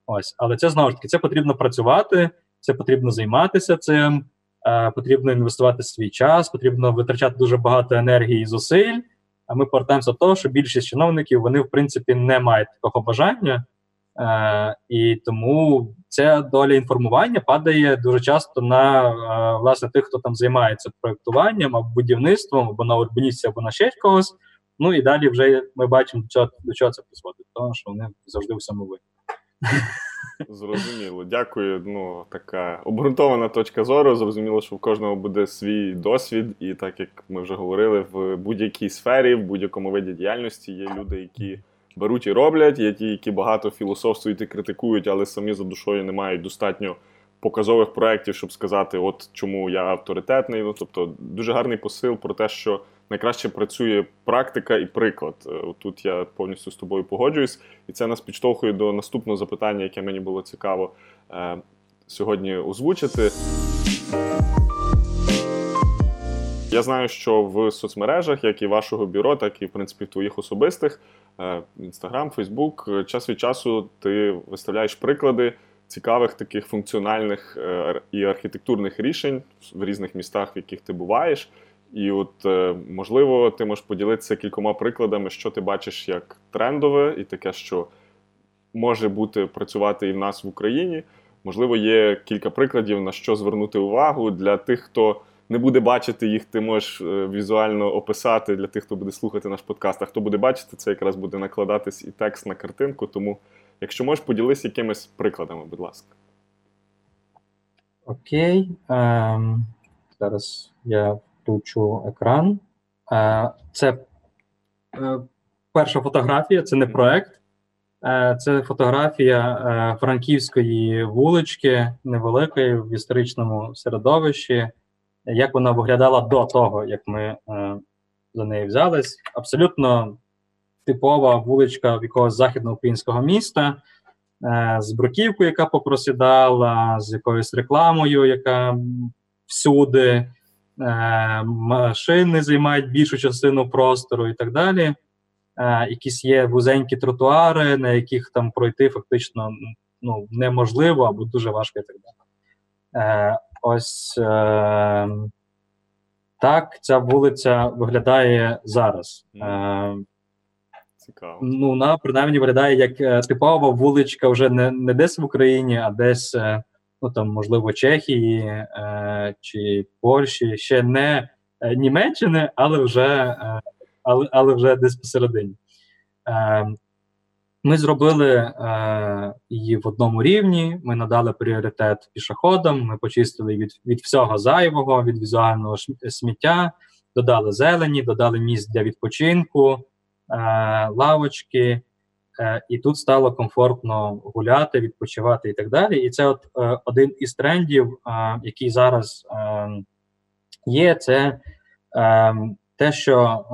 Ось, але це знову ж таки це потрібно працювати, це потрібно займатися цим, е, потрібно інвестувати свій час, потрібно витрачати дуже багато енергії і зусиль. А ми повертаємося до того, що більшість чиновників вони в принципі не мають такого бажання, е, і тому ця доля інформування падає дуже часто на е, власне тих, хто там займається проектуванням або будівництвом, або на урбаністів, або на ще когось. Ну і далі вже ми бачимо, до чого, до чого це призводить, тому що вони завжди в самовинні. Зрозуміло, дякую. Ну, така обґрунтована точка зору. Зрозуміло, що в кожного буде свій досвід, і так як ми вже говорили, в будь-якій сфері, в будь-якому виді діяльності є люди, які беруть і роблять, є ті, які багато філософствують і критикують, але самі за душою не мають достатньо показових проєктів, щоб сказати, от чому я авторитетний. Ну, тобто, дуже гарний посил про те, що найкраще працює практика і приклад. Е, Тут я повністю з тобою погоджуюсь, і це нас підштовхує до наступного запитання, яке мені було цікаво е, сьогодні озвучити. Я знаю, що в соцмережах, як і вашого бюро, так і в принципі твоїх особистих Інстаграм, Фейсбук, час від часу ти виставляєш приклади цікавих таких функціональних е, і архітектурних рішень в різних містах, в яких ти буваєш. І от е, можливо, ти можеш поділитися кількома прикладами, що ти бачиш як трендове, і таке, що може бути працювати і в нас в Україні. Можливо, є кілька прикладів, на що звернути увагу для тих, хто не буде бачити їх, ти можеш е, візуально описати для тих, хто буде слухати наш подкаст. А хто буде бачити, це якраз буде накладатись і текст на картинку. Тому, якщо можеш, поділись якимись прикладами, будь ласка. Окей. Ем, зараз я включу екран. Е, це е, перша фотографія, це не проект. Е, це фотографія франківської вулички, невеликої в історичному середовищі. Як вона виглядала до того, як ми за неї взялись. Абсолютно типова вуличка в якогось західноукраїнського міста з бруківкою, яка попросідала, з якоюсь рекламою, яка всюди, машини займають більшу частину простору і так далі. Е, якісь є вузенькі тротуари, на яких там пройти фактично ну, неможливо або дуже важко і так далі. Е, ось е, так ця вулиця виглядає зараз. Е, Цікаво. Ну, вона принаймні виглядає як е, типова вуличка вже не, не десь в Україні, а десь, е, ну там, можливо, Чехії е, чи Польщі, ще не е, Німеччини, але вже, е, але, але вже десь посередині. Е, ми зробили е, її в одному рівні. Ми надали пріоритет пішоходам. Ми почистили від від всього зайвого, від візуального сміття, додали зелені, додали місць для відпочинку, е, лавочки. Е, і тут стало комфортно гуляти, відпочивати і так далі. І це от е, один із трендів, е, який зараз є, це те, що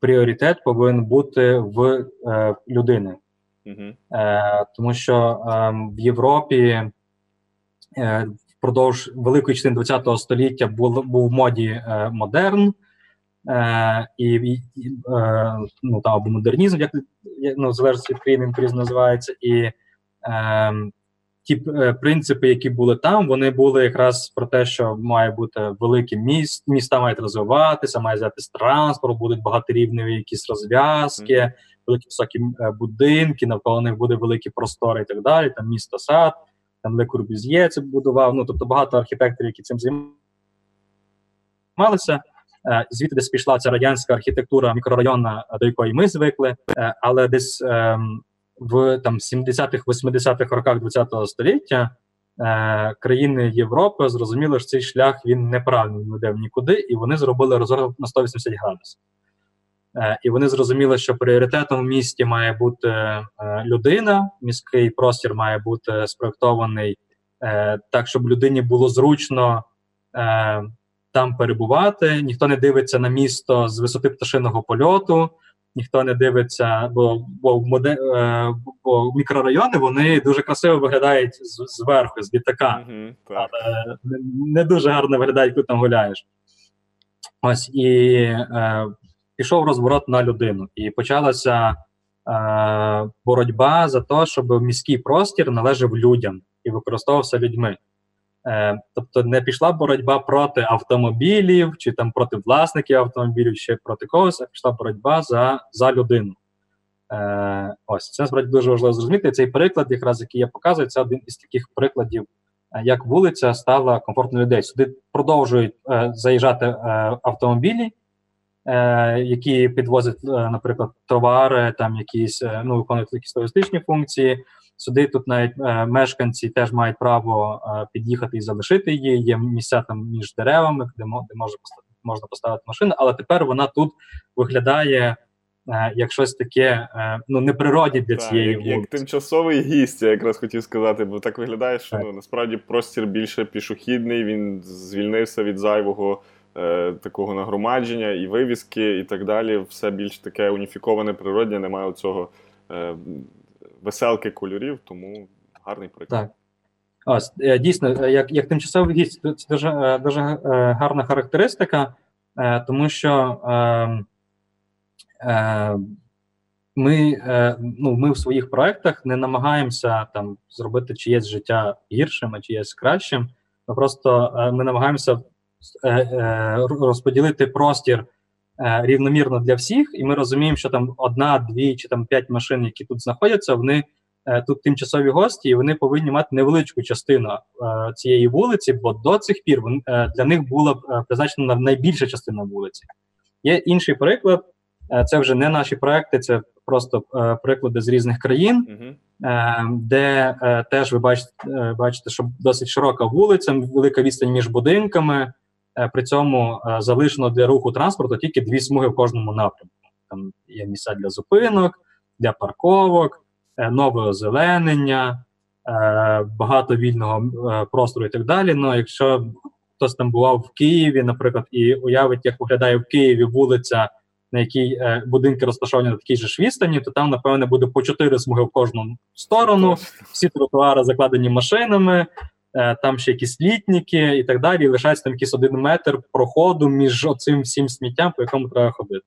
пріоритет повинен бути в людини. Угу. Тому що в Європі впродовж великої частини ХХ століття був, був в моді модерн. І, і ну, там, або модернізм, як ну, залежить від країни, він називається, і е, ті е, принципи, які були там, вони були якраз про те, що має бути велике міст, міста мають розвиватися, має взятися транспорт, будуть багаторівневі якісь розв'язки, mm-hmm. великі високі е, будинки, навколо них буде великі простори і так далі. Там місто сад, там Ле Курбіз'є це будував. Ну тобто багато архітекторів, які цим займалися. Е, звідти десь пішла ця радянська архітектура мікрорайонна, до якої ми звикли, е, але десь ем, в там 70-х, 80-х роках ХХ століття е, країни Європи зрозуміли, що цей шлях він неправильний, не йде в нікуди, і вони зробили розворот на 180 градусів. І вони зрозуміли, що пріоритетом в місті має бути людина, міський простір має бути спроектований так, щоб людині було зручно там перебувати, ніхто не дивиться на місто з висоти пташиного польоту, ніхто не дивиться, бо бо, моде, е, бо мікрорайони вони дуже красиво виглядають з, зверху, з літака. Mm-hmm, але не, не дуже гарно виглядають, коли там гуляєш. Ось і е, пішов розворот на людину. І почалася е, боротьба за те, щоб міський простір належав людям і використовувався людьми. Е, тобто не пішла боротьба проти автомобілів чи там проти власників автомобілів, чи проти когось, а пішла боротьба за за людину. Е, Ось це справді дуже важливо зрозуміти. Цей приклад, якраз який я показую, це один із таких прикладів, е, як вулиця стала комфортною людей. Сюди продовжують е, заїжджати е, автомобілі, е, які підвозять, наприклад, товари, там якісь ну виконують якісь логістичні функції. Сюди тут навіть е, мешканці теж мають право е, під'їхати і залишити її. Є місця там між деревами, де, де може можна поставити машину, але тепер вона тут виглядає е, як щось таке е, ну неприродне для так, цієї як, як тимчасовий гість, я якраз хотів сказати, бо так виглядає, що так. ну насправді простір більше пішохідний. Він звільнився від зайвого. Е, такого нагромадження і вивіски, і так далі. Все більш таке уніфіковане природне, немає цього е, веселки кольорів, тому гарний приклад. Так. Ось, е, дійсно, е, як як тимчасовий гість, це дуже е, дуже гарна характеристика, тому що е, е, ми ну, ми в своїх проєктах не намагаємося там зробити чиєсь життя гіршим, а чиєсь кращим. Ми просто ми намагаємося розподілити простір рівномірно для всіх, і ми розуміємо, що там одна, дві чи там п'ять машин, які тут знаходяться, вони е, тут тимчасові гості, і вони повинні мати невеличку частину е, цієї вулиці, бо до цих пір для них була призначена найбільша частина вулиці. Є інший приклад. Це вже не наші проекти, це просто приклади з різних країн, uh-huh. де теж ви бачите, бачите, що досить широка вулиця, велика відстань між будинками. Е, при цьому е, залишено для руху транспорту тільки дві смуги в кожному напрямку. Там є місця для зупинок, для парковок, е, нове озеленення, багато вільного простору і так далі. Ну, якщо хтось там бував в Києві, наприклад, і уявить, як виглядає в Києві вулиця, на якій будинки розташовані на такій же ж відстані, то там, напевне, буде по чотири смуги в кожну сторону, всі тротуари закладені машинами. Е, там ще якісь літніки і так далі, і лишається там якийсь один метр проходу між оцим всім сміттям, по якому треба ходити.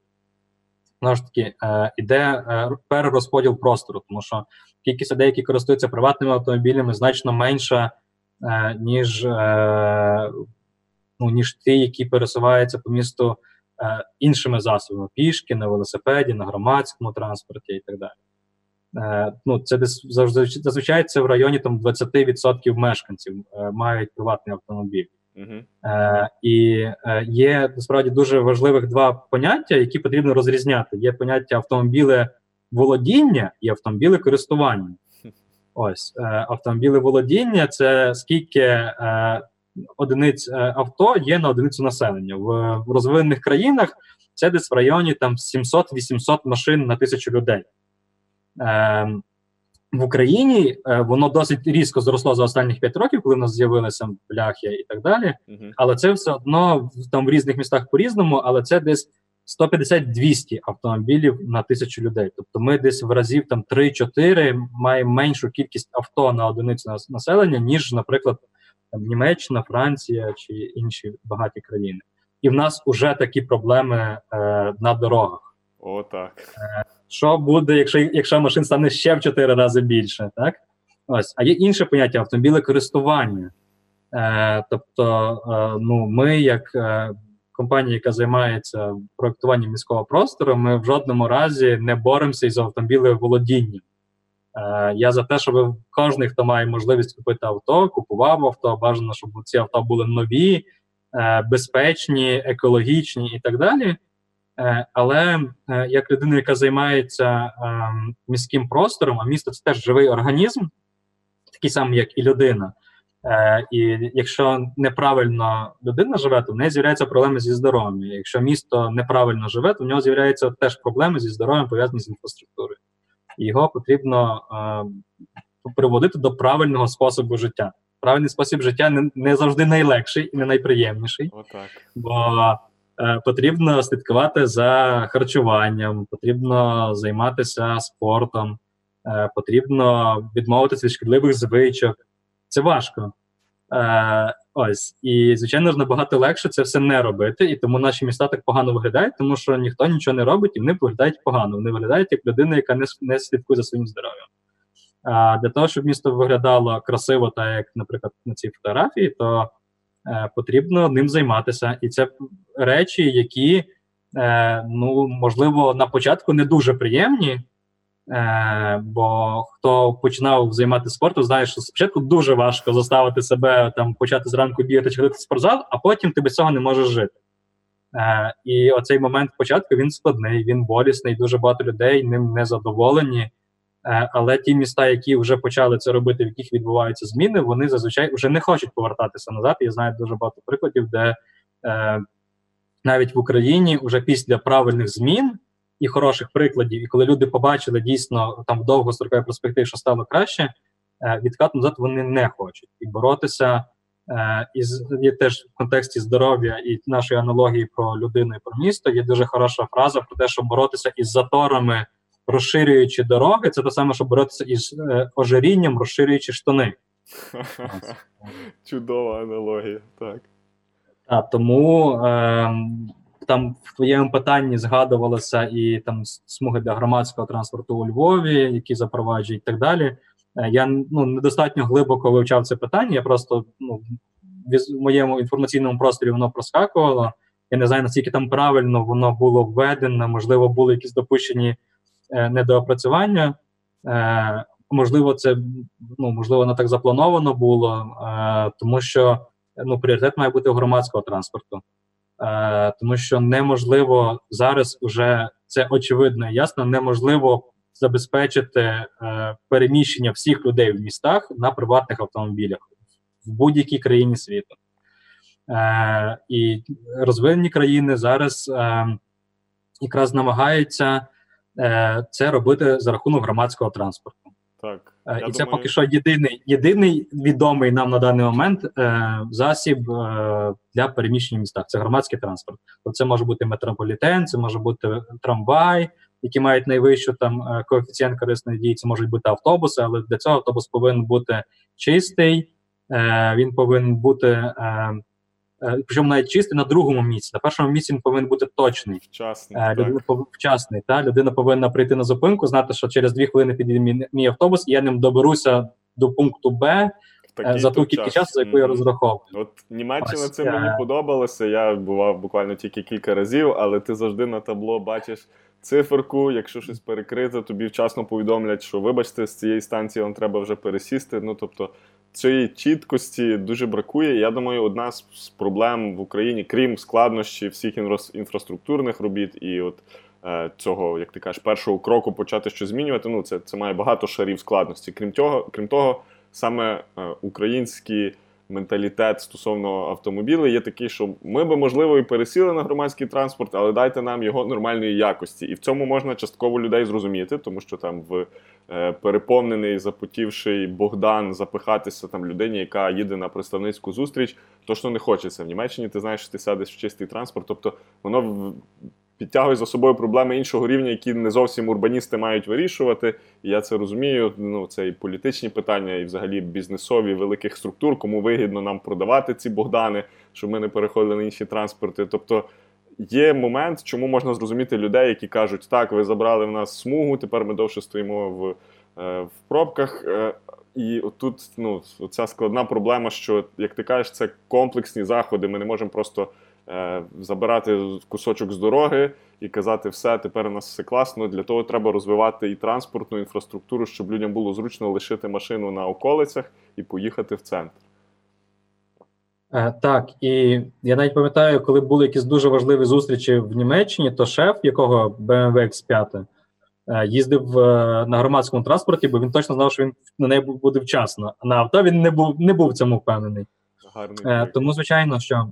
Знову ж таки, е, іде е, перерозподіл простору, тому що кількість людей, які користуються приватними автомобілями, значно менша, ніж ну, ніж ті, які пересуваються по місту іншими засобами: пішки, на велосипеді, на громадському транспорті і так далі. Е, ну, це десь завжди зазвичай це в районі там 20% мешканців е, мають приватний автомобіль. Uh-huh. Е, І е, є насправді дуже важливих два поняття, які потрібно розрізняти. Є поняття автомобіле володіння і автомобіле користування. [laughs] Ось е, володіння це скільки е, одиниць авто є на одиницю населення в, в розвинених країнах. Це десь в районі там 700-800 машин на тисячу людей. Е, в Україні е, воно досить різко зросло за останні 5 років, коли в нас з'явилися бляхи і так далі. Мгм. Але це все одно там в різних містах по-різному, але це десь 150-200 автомобілів на тисячу людей. Тобто ми десь в разів там 3-4 маємо меншу кількість авто на одиницю населення, ніж, наприклад, там, Німеччина, Франція чи інші багаті країни. І в нас вже такі проблеми е, на дорогах. О, так. Що буде, якщо, якщо машин стане ще в 4 рази більше, так? Ось, а є інше поняття автомобіле користування. Е, тобто, е, ну, ми, як е, компанія, яка займається проектуванням міського простору, ми в жодному разі не боремося із автомобілем володінням. Е, я за те, щоб кожен, хто має можливість купити авто, купував авто, бажано, щоб ці авто були нові, е, безпечні, екологічні і так далі. Е, Але е, як людина, яка займається ем, міським простором, а місто це теж живий організм, такий самий, як і людина. Е, І якщо неправильно людина живе, то в неї з'являються проблеми зі здоров'ям. Якщо місто неправильно живе, то в нього з'являються теж проблеми зі здоров'ям, пов'язані з інфраструктурою. І його потрібно е, приводити до правильного способу життя. Правильний спосіб життя не, не завжди найлегший і не найприємніший О, так. бо е, потрібно слідкувати за харчуванням, потрібно займатися спортом, е, потрібно відмовитися від шкідливих звичок. Це важко. Е, ось. І, звичайно ж, набагато легше це все не робити, і тому наші міста так погано виглядають, тому що ніхто нічого не робить, і вони виглядають погано. Вони виглядають як людина, яка не, не слідкує за своїм здоров'ям. А для того, щоб місто виглядало красиво, так як, наприклад, на цій фотографії, то е, потрібно ним займатися. І це речі, які, е, ну, можливо, на початку не дуже приємні. Е, бо хто починав займатися спортом, знає, що спочатку дуже важко заставити себе там почати зранку бігати чи ходити в спортзал, а потім ти без цього не можеш жити. Е, і оцей момент початку він складний, він болісний, дуже багато людей ним не задоволені. Е, але ті міста, які вже почали це робити, в яких відбуваються зміни, вони зазвичай вже не хочуть повертатися назад. Я знаю дуже багато прикладів, де е, навіть в Україні вже після правильних змін і хороших прикладів, і коли люди побачили дійсно там в довгостроковій перспективі, що стало краще, е, відкат назад вони не хочуть і боротися. Е, із є теж в контексті здоров'я і нашої аналогії про людину і про місто. Є дуже хороша фраза про те, що боротися із заторами, розширюючи дороги, це те саме, що боротися із е, ожирінням, розширюючи штани. [laughs] Чудова аналогія, так. А, тому е, там в твоєму питанні згадувалося і там смуги для громадського транспорту у Львові, які запроваджують і так далі. Е, я ну, недостатньо глибоко вивчав це питання. Я просто ну, в моєму інформаційному просторі воно проскакувало. Я не знаю, наскільки там правильно воно було введено, можливо, були якісь допущені недоопрацювання. Е, можливо, це ну, можливо, воно так заплановано було, е, тому що ну, пріоритет має бути у громадського транспорту. Е, тому що неможливо зараз вже це очевидно і ясно, неможливо забезпечити е, переміщення всіх людей в містах на приватних автомобілях в будь-якій країні світу. Е, і розвинені країни зараз е, якраз намагаються е, це робити за рахунок громадського транспорту. Так. Е, Я і це думаю- поки що єдиний, єдиний відомий нам на даний момент е, засіб е, для переміщення в містах. Це громадський транспорт. Тобто це може бути метрополітен, це може бути трамвай, які мають найвищу там е, коефіцієнт корисної дії. Це можуть бути автобуси, але для цього автобус повинен бути чистий, е, він повинен бути. Е, е, Причому навіть чистий на другому місці. На першому місці він повинен бути точний. Вчасний. Е, так. Людина вчасний, та людина повинна прийти на зупинку, знати, що через дві хвилини підійде мій, мій автобус, і я ним доберуся до пункту Б е, такий за ту кількість часу, за яку я Мгм. розраховую. От Німеччина Ось, цим е. мені подобалося. Я бував буквально тільки кілька разів, але ти завжди на табло бачиш циферку. Якщо щось перекрите, тобі вчасно повідомлять, що вибачте, з цієї станції вам треба вже пересісти. Ну тобто цієї чіткості дуже бракує. Я думаю, одна з проблем в Україні, крім складнощі всіх інфраструктурних робіт і от. е, Цього, як ти кажеш, першого кроку почати щось змінювати. Ну, це, це має багато шарів складності. Крім того, крім того, саме е, українські менталітет стосовно автомобілів є такий, що ми би, можливо, і пересіли на громадський транспорт, але дайте нам його нормальної якості. І в цьому можна частково людей зрозуміти, тому що там в е, переповнений, запотівший Богдан запихатися там людині, яка їде на представницьку зустріч, точно не хочеться. В Німеччині ти знаєш, що ти сядеш в чистий транспорт, тобто воно підтягує за собою проблеми іншого рівня, які не зовсім урбаністи мають вирішувати. І я це розумію. Ну це і політичні питання, і взагалі бізнесові великих структур, кому вигідно нам продавати ці Богдани, щоб ми не переходили на інші транспорти. Тобто. Є момент, чому можна зрозуміти людей, які кажуть, так, ви забрали в нас смугу, тепер ми довше стоїмо в, е, в пробках. Е, і тут ну, ця складна проблема, що, як ти кажеш, це комплексні заходи. Ми не можемо просто забирати кусочок з дороги і казати, все, тепер у нас все класно. Для того треба розвивати і транспортну інфраструктуру, щоб людям було зручно лишити машину на околицях і поїхати в центр. Е, Так, і я навіть пам'ятаю, коли були якісь дуже важливі зустрічі в Німеччині, то шеф, якого BMW X5, е, їздив е, на громадському транспорті, бо він точно знав, що він на неї буде вчасно. А на авто він не був не був в цьому впевнений. Гарний Е. Тому, звичайно, що е,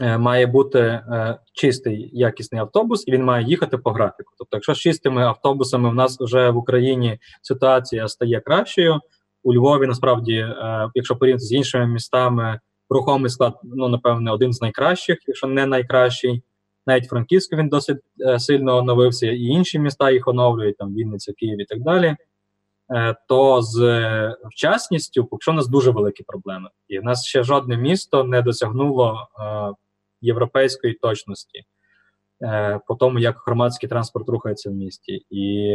має бути е, чистий якісний автобус, і він має їхати по графіку. Тобто, якщо з чистими автобусами в нас вже в Україні ситуація стає кращою, у Львові насправді, е, якщо порівняти з іншими містами, рухомий склад, ну напевне, один з найкращих, якщо не найкращий. Навіть Франківськ він досить е, сильно оновився, і інші міста їх оновлюють, там Вінниця, Київ і так далі. Е, то з е, вчасністю, поки що у нас дуже великі проблеми. І в нас ще жодне місто не досягнуло е, європейської точності е, по тому, як громадський транспорт рухається в місті. І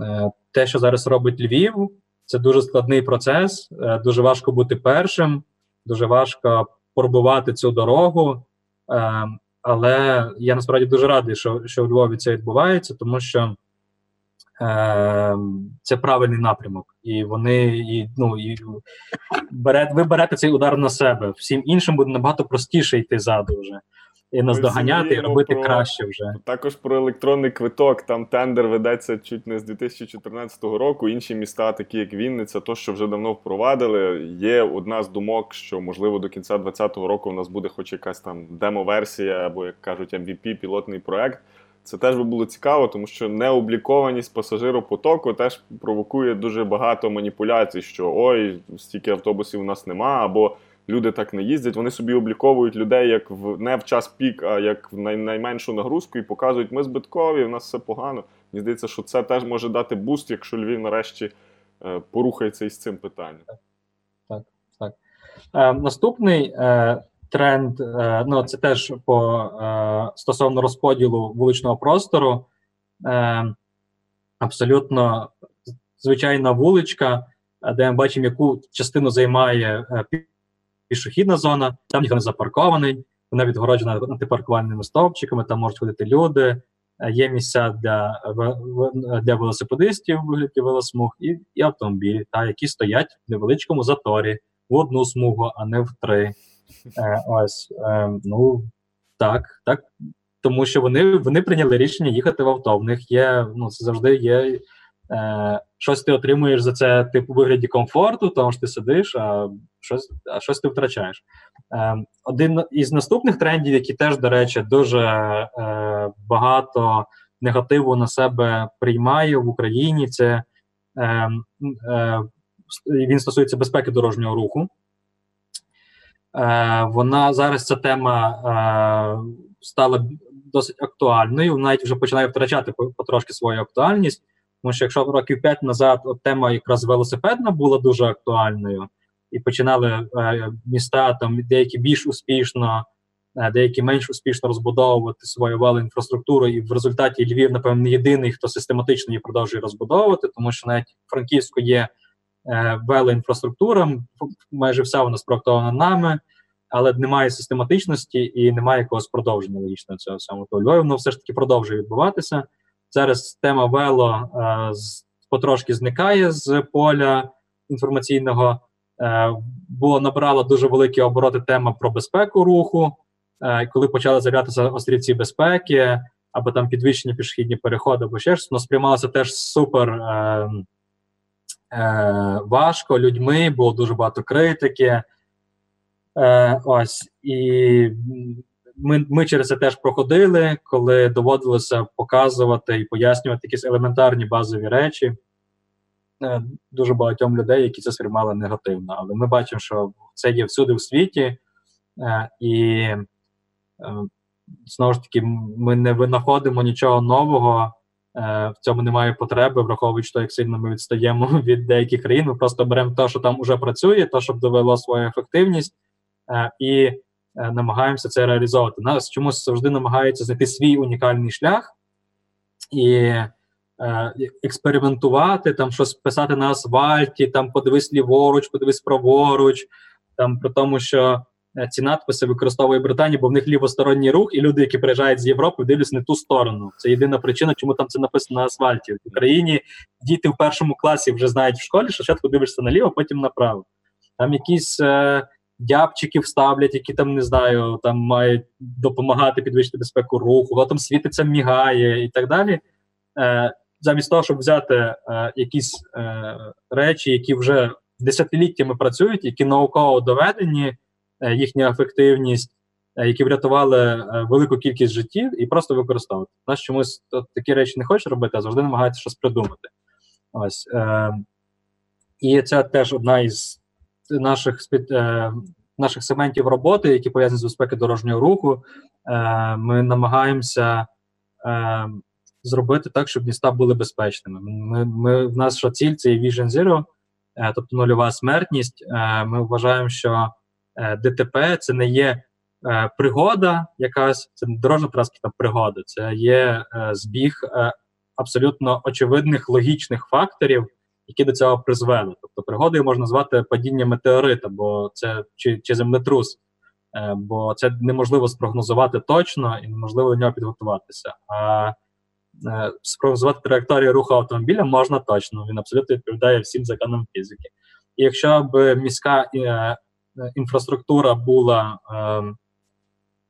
е, те, що зараз робить Львів, це дуже складний процес, е, дуже важко бути першим, дуже важко пробувати цю дорогу. Е, але я насправді дуже радий, що, що у Львові це відбувається, тому що це правильний напрямок, і вони і, ну, і бере, ви берете цей удар на себе. Всім іншим буде набагато простіше йти ззаду вже і наздоганяти, і робити про- краще вже. Також про електронний квиток. Там тендер ведеться чуть не з 2014 року. Інші міста, такі як Вінниця, то що вже давно впровадили. Є одна з думок, що можливо до кінця 2020 року у нас буде хоч якась там демо-версія, або як кажуть, MVP, пілотний проект. Це теж би було цікаво, тому що необлікованість пасажиропотоку теж провокує дуже багато маніпуляцій, що ой, стільки автобусів у нас нема, або люди так не їздять. Вони собі обліковують людей як в не в час пік, а як в най, найменшу нагрузку і показують, ми збиткові, в нас все погано. Мені здається, що це теж може дати буст, якщо Львів нарешті е, порухається із цим питанням. Так, Е, наступний е, тренд, е, ну це теж по е, стосовно розподілу вуличного простору. Е, абсолютно звичайна вуличка, де ми бачимо, яку частину займає пішохідна зона, там ніхто не запаркований, вона відгороджена антипаркувальними стовпчиками, там можуть ходити люди. Є місця для, для велосипедистів вигляді велосмуг і, і автомобілі, та, які стоять в невеличкому заторі в одну смугу, а не в три. Е, ось, е, ну так, так. Тому що вони, вони прийняли рішення їхати в авто. В них є, ну, це завжди є. Е, щось ти отримуєш за це типу вигляді комфорту, тому що ти сидиш, а щось, а щось ти втрачаєш. Е, один із наступних трендів, які теж, до речі, дуже е, багато негативу на себе приймає в Україні, це е, е, він стосується безпеки дорожнього руху. Е, вона зараз ця тема е, стала досить актуальною. Вона навіть вже починає втрачати потрошки свою актуальність. Тому що якщо років п'ять назад от тема якраз велосипедна була дуже актуальною, і починали е, міста там деякі більш успішно, деякі менш успішно розбудовувати свою велоінфраструктуру, і в результаті Львів, напевно, єдиний, хто систематично її продовжує розбудовувати, тому що навіть Франківську є велоінфраструктура, м- майже вся вона спроектована нами, але немає систематичності і немає якогось продовження логічного цього всього. То Львові воно все ж таки продовжує відбуватися. Зараз тема вело е, потрошки зникає з поля інформаційного. Е, було набрала дуже великі обороти тема про безпеку руху. Е, коли почали з'являтися острівці безпеки, або там підвищені пішохідні переходи, або ще щось, воно сприймалося теж супер е, е, важко людьми, було дуже багато критики. Е, Ось і ми ми через це теж проходили, коли доводилося показувати і пояснювати якісь елементарні базові речі. Е, Дуже багатьом людей, які це сприймали негативно. Але ми бачимо, що це є всюди в світі, е, і е, знову ж таки, ми не винаходимо нічого нового. Е, в цьому немає потреби, враховуючи те, як сильно ми відстаємо [laughs] від деяких країн. Ми просто беремо те, що там вже працює, те, щоб довело свою ефективність, е, і е, намагаємося це реалізовувати. Нас чомусь завжди намагаються знайти свій унікальний шлях і експериментувати, там щось писати на асфальті, там подивись ліворуч, подивись праворуч, там при тому, що. Е, ці надписи використовує Британія, бо в них лівосторонній рух, і люди, які приїжджають з Європи, дивляться не ту сторону. Це єдина причина, чому там це написано на асфальті. В Україні діти в першому класі вже знають в школі, що спочатку дивишся наліво, потім направо. Там якісь е, дябчики вставлять, які там не знаю, там мають допомагати підвищити безпеку руху, воно там світиться, мігає і так далі. Е, Замість того, щоб взяти е, якісь е, речі, які вже десятиліттями працюють, які науково доведені. Е, їхня ефективність, е, які врятували е, велику кількість життів, і просто використовувати. Нас чомусь такі речі не хоче робити, а завжди намагається щось придумати. Ось. Е, І це теж одна із наших е, наших сегментів роботи, які пов'язані з безпекою дорожнього руху. Ми намагаємося. Зробити так, щоб міста були безпечними. Ми, ми, В нас ціль це Vision Zero, тобто нульова смертність. Ми вважаємо, що ДТП це не є е, пригода, якась це не дорожньо транспортна пригода, це є е, збіг абсолютно очевидних логічних факторів, які до цього призвели. Тобто, пригодою можна назвати падіння метеорита, бо це чи, чи землетрус. Бо це неможливо спрогнозувати точно і неможливо до нього підготуватися. А спрогнозувати траєкторію руху автомобіля можна точно. Він абсолютно відповідає всім законам фізики. І якщо б міська Е, інфраструктура була ем,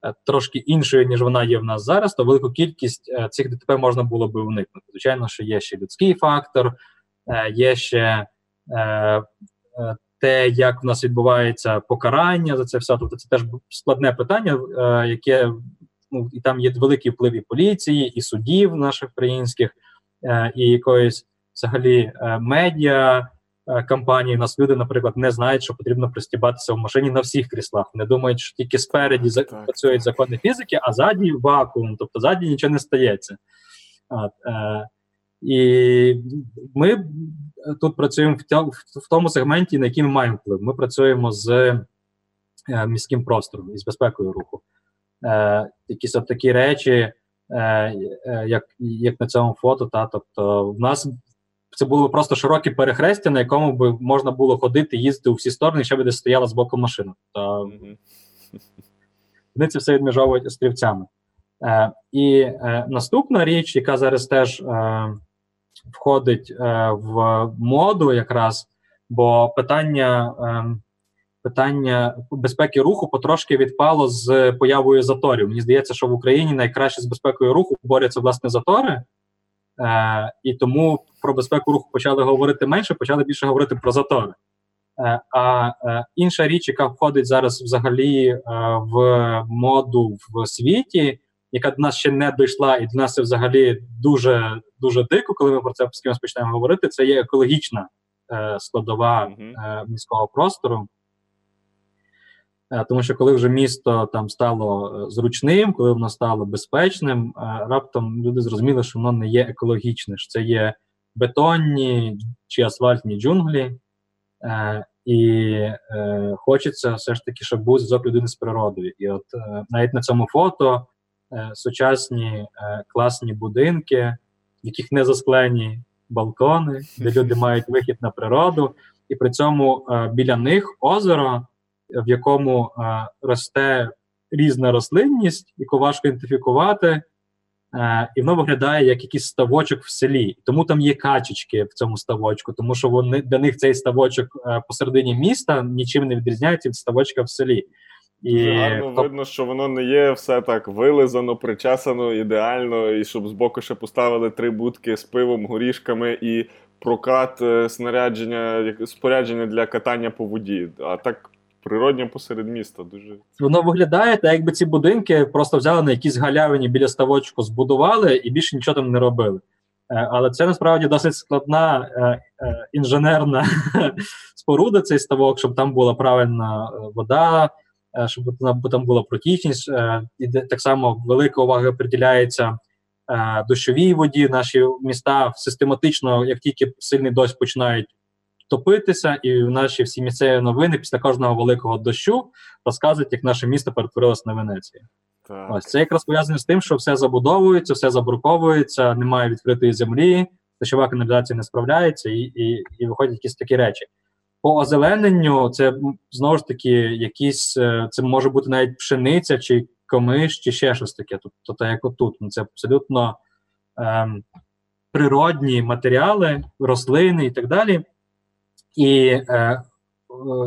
е, трошки іншою, ніж вона є в нас зараз, то велику кількість е, цих ДТП можна було би уникнути. Звичайно, що є ще людський фактор, є ще те, як в нас відбувається покарання за це все. Тобто це теж складне питання, яке ну, і там є великий вплив і поліції, і судів наших українських, і якоїсь взагалі медіа. Е, компанії, у нас люди, наприклад, не знають, що потрібно пристібатися в машині на всіх кріслах. Вони думають, що тільки спереді так, працюють так. закони фізики, а ззаді вакуум, тобто ззаді нічого не стається. От, е, І ми тут працюємо в, тя, в тому сегменті, на який ми маємо вплив. Ми працюємо з е, міським простором і з безпекою руху. Е, Якісь от такі речі, е, е, як як на цьому фото, та тобто в нас це було просто широке перехрестя, на якому би можна було ходити, їздити у всі сторони, ще би десь стояла з боку машина. То вони це все відмежовують острівцями. Е, І е, наступна річ, яка зараз теж е, входить е, в моду, якраз, бо питання е, питання безпеки руху потрошки відпало з появою заторів. Мені здається, що в Україні найкраще з безпекою руху борються власне затори. Е, І тому про безпеку руху почали говорити менше, почали більше говорити про затори. Е, а е, інша річ, яка входить зараз взагалі е, в моду в світі, яка до нас ще не дійшла, і до нас це взагалі дуже дуже дико, коли ми про це з кимось почнемо говорити. Це є екологічна е, складова е, міського простору. Е, тому що коли вже місто там стало е, зручним, коли воно стало безпечним, е, раптом люди зрозуміли, що воно не є екологічне, що це є бетонні чи асфальтні джунглі, і хочеться все ж таки, щоб був зв'язок людини з природою. І от навіть на цьому фото сучасні класні будинки, в яких не засклені балкони, де люди [laughs] мають вихід на природу, і при цьому біля них озеро в якому е, росте різна рослинність, яку важко ідентифікувати, е, і воно виглядає як якийсь ставочок в селі. Тому там є качечки в цьому ставочку, тому що вони для них цей ставочок е, посередині міста нічим не відрізняється від ставочка в селі. І гарно то... видно, що воно не є все так вилизано, причесано ідеально, і щоб збоку ще поставили три будки з пивом, горішками і прокат снарядження, спорядження для катання по воді. А так природньо посеред міста. Дуже Воно виглядає, так якби ці будинки просто взяли на якісь галявині біля ставочку, збудували і більше нічого там не робили. Е, але це насправді досить складна е, е, інженерна [laughs] споруда, цей ставок, щоб там була правильна вода, щоб там, була протічність. І так само велика увага приділяється дощовій воді. Наші міста систематично, як тільки сильний дощ починають топитися, і наші всі місцеві новини після кожного великого дощу розказують, як наше місто перетворилося на Венецію. так. Ось це якраз пов'язано з тим, що все забудовується, все забруковується, немає відкритої землі, дощова каналізація не справляється, і, і, і виходять якісь такі речі. По озелененню, це знову ж таки якісь, е, це може бути навіть пшениця, чи комиш, чи ще щось таке. Тобто, так як отут. Ну, Це абсолютно ем, природні матеріали, рослини і так далі. І е, е,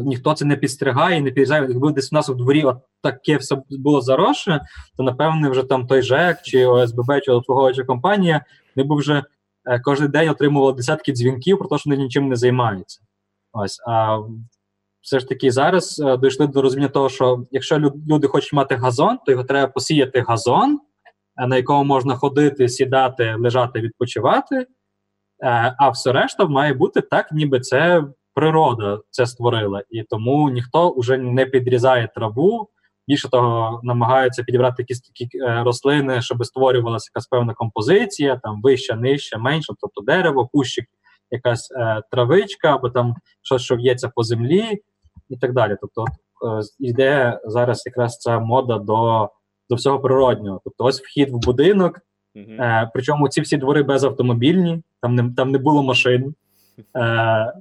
ніхто це не підстригає, не підрізає. Якби десь у нас у дворі от таке все було заросше, то напевне вже там той ЖЕК, чи ОСББ, чи обслуговуюча компанія, ми б вже е, кожен день отримували десятки дзвінків про те, що вони нічим не займаються. Ось, а все ж таки зараз е, дійшли до розуміння того, що якщо люди хочуть мати газон, то його треба посіяти газон, на якому можна ходити, сідати, лежати, відпочивати. Е, а все решта має бути так, ніби це природа це створила. І тому ніхто вже не підрізає траву. Більше того, намагаються підібрати якісь такі е, рослини, щоб створювалася якась певна композиція, там вища, нижча, менша, тобто дерево, кущик, якась е, травичка, або там щось, що в'ється по землі, і так далі. Тобто, е, йде зараз якраз ця мода до, до всього природнього. Тобто, ось вхід в будинок, Е, причому ці всі двори безавтомобільні, там не, там не було машин. Е,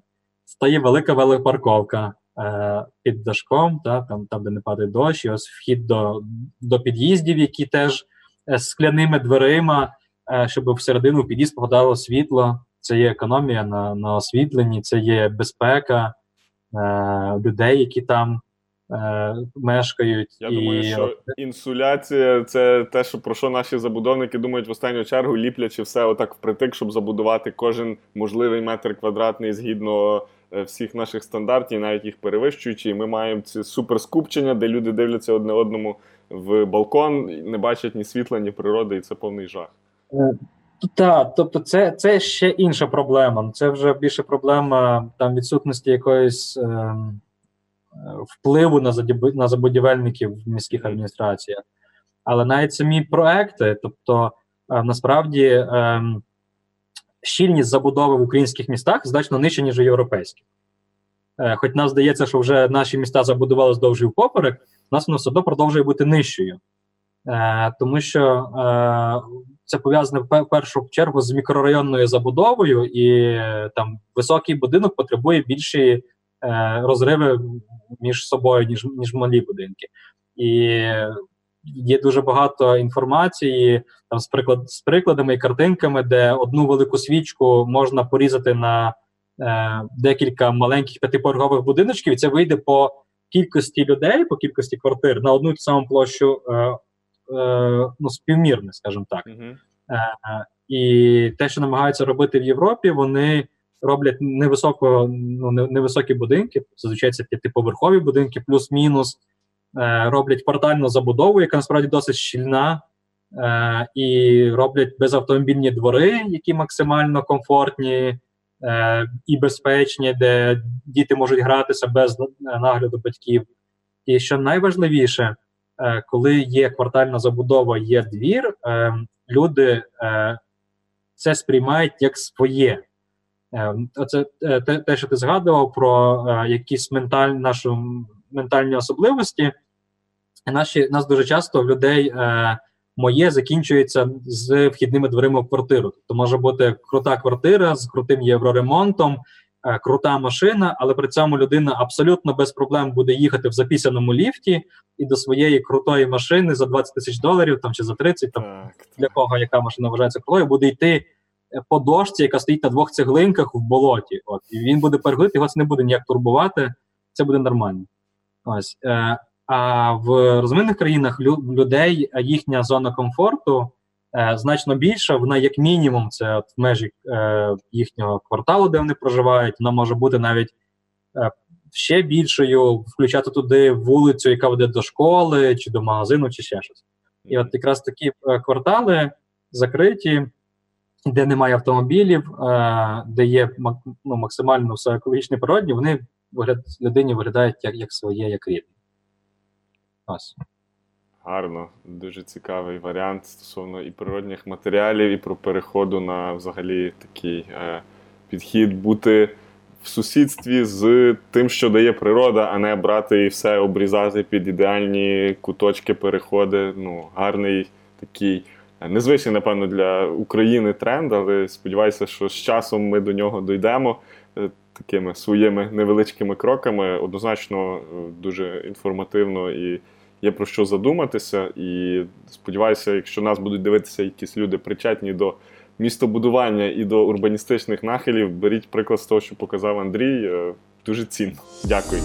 стає велика велопарковка е, під дашком, та, там, там, де не падає дощ, і ось вхід до, до під'їздів, які теж е, з скляними дверима, е, щоб всередину під'їзд попадало світло. Це є економія на, на освітленні, це є безпека е, людей, які там мешкають. Я і, думаю, що інсуляція це те, що про що наші забудовники думають в останню чергу, ліплячи все отак впритик, щоб забудувати кожен можливий метр квадратний згідно е, всіх наших стандартів, навіть їх перевищуючи. І ми маємо ці суперскупчення, де люди дивляться одне одному в балкон, не бачать ні світла, ні природи, і це повний жах. Так, тобто це, це ще інша проблема. Це вже більше проблема там відсутності якоїсь е, впливу на, на забудівельників в міських адміністраціях. Але навіть самі проекти, тобто е, насправді ем, щільність забудови в українських містах значно нижча, ніж у європейських. Е, хоч нам здається, що вже наші міста забудували здовж і впоперек, у нас воно все одно продовжує бути нижчою. Е, тому що е, це пов'язане в першу чергу з мікрорайонною забудовою, і там високий будинок потребує більші е, розриви між собою, ніж, ніж малі будинки. І є дуже багато інформації там з, приклад, з прикладами і картинками, де одну велику свічку можна порізати на е, декілька маленьких п'ятиповерхових будиночків, і це вийде по кількості людей, по кількості квартир на одну і ту саму площу. Е, е, ну, співмірне, скажімо так. Угу. Е, і те, що намагаються робити в Європі, вони роблять невисоко, ну, невисокі будинки, зазвичай це п'ятиповерхові будинки, плюс-мінус, е, роблять квартальну забудову, яка насправді досить щільна, е, і роблять безавтомобільні двори, які максимально комфортні е, і безпечні, де діти можуть гратися без нагляду батьків. І що найважливіше, е, коли є квартальна забудова, є двір, е, люди е, це сприймають як своє. Е, Оце е, те, те, що ти згадував про е, якісь менталь, нашу ментальні особливості. Наші нас дуже часто в людей е, моє закінчується з вхідними дверима в квартиру. Тобто може бути крута квартира з крутим євроремонтом, крута машина, але при цьому людина абсолютно без проблем буде їхати в запісяному ліфті і до своєї крутої машини за 20 тисяч доларів там чи за 30, там Так, для кого яка машина вважається крутою, буде йти по дошці, яка стоїть на двох цеглинках в болоті. От і він буде переходити, його це не буде ніяк турбувати. Це буде нормально. Ось е, а в розвинених країнах лю, людей їхня зона комфорту е, значно більша. Вона, як мінімум, це от в межі е, їхнього кварталу, де вони проживають. Вона може бути навіть е, ще більшою, включати туди вулицю, яка веде до школи, чи до магазину, чи ще щось. І от якраз такі е, квартали закриті, де немає автомобілів, е, де є ну, максимально все екологічне природні, вони вигляд, людині виглядають як як своє, як рідне. Гарно, дуже цікавий варіант стосовно і природних матеріалів, і про переходу на взагалі такий е, підхід бути в сусідстві з тим, що дає природа, а не брати і все обрізати під ідеальні куточки, переходи. Ну, гарний такий. Незвичний, напевно, для України тренд, але сподіваюся, що з часом ми до нього дійдемо е, такими своїми невеличкими кроками. Однозначно, е, дуже інформативно і є про що задуматися. І сподіваюся, якщо нас будуть дивитися якісь люди причетні до містобудування і до урбаністичних нахилів, беріть приклад з того, що показав Андрій. Е, дуже цінно. Дякую.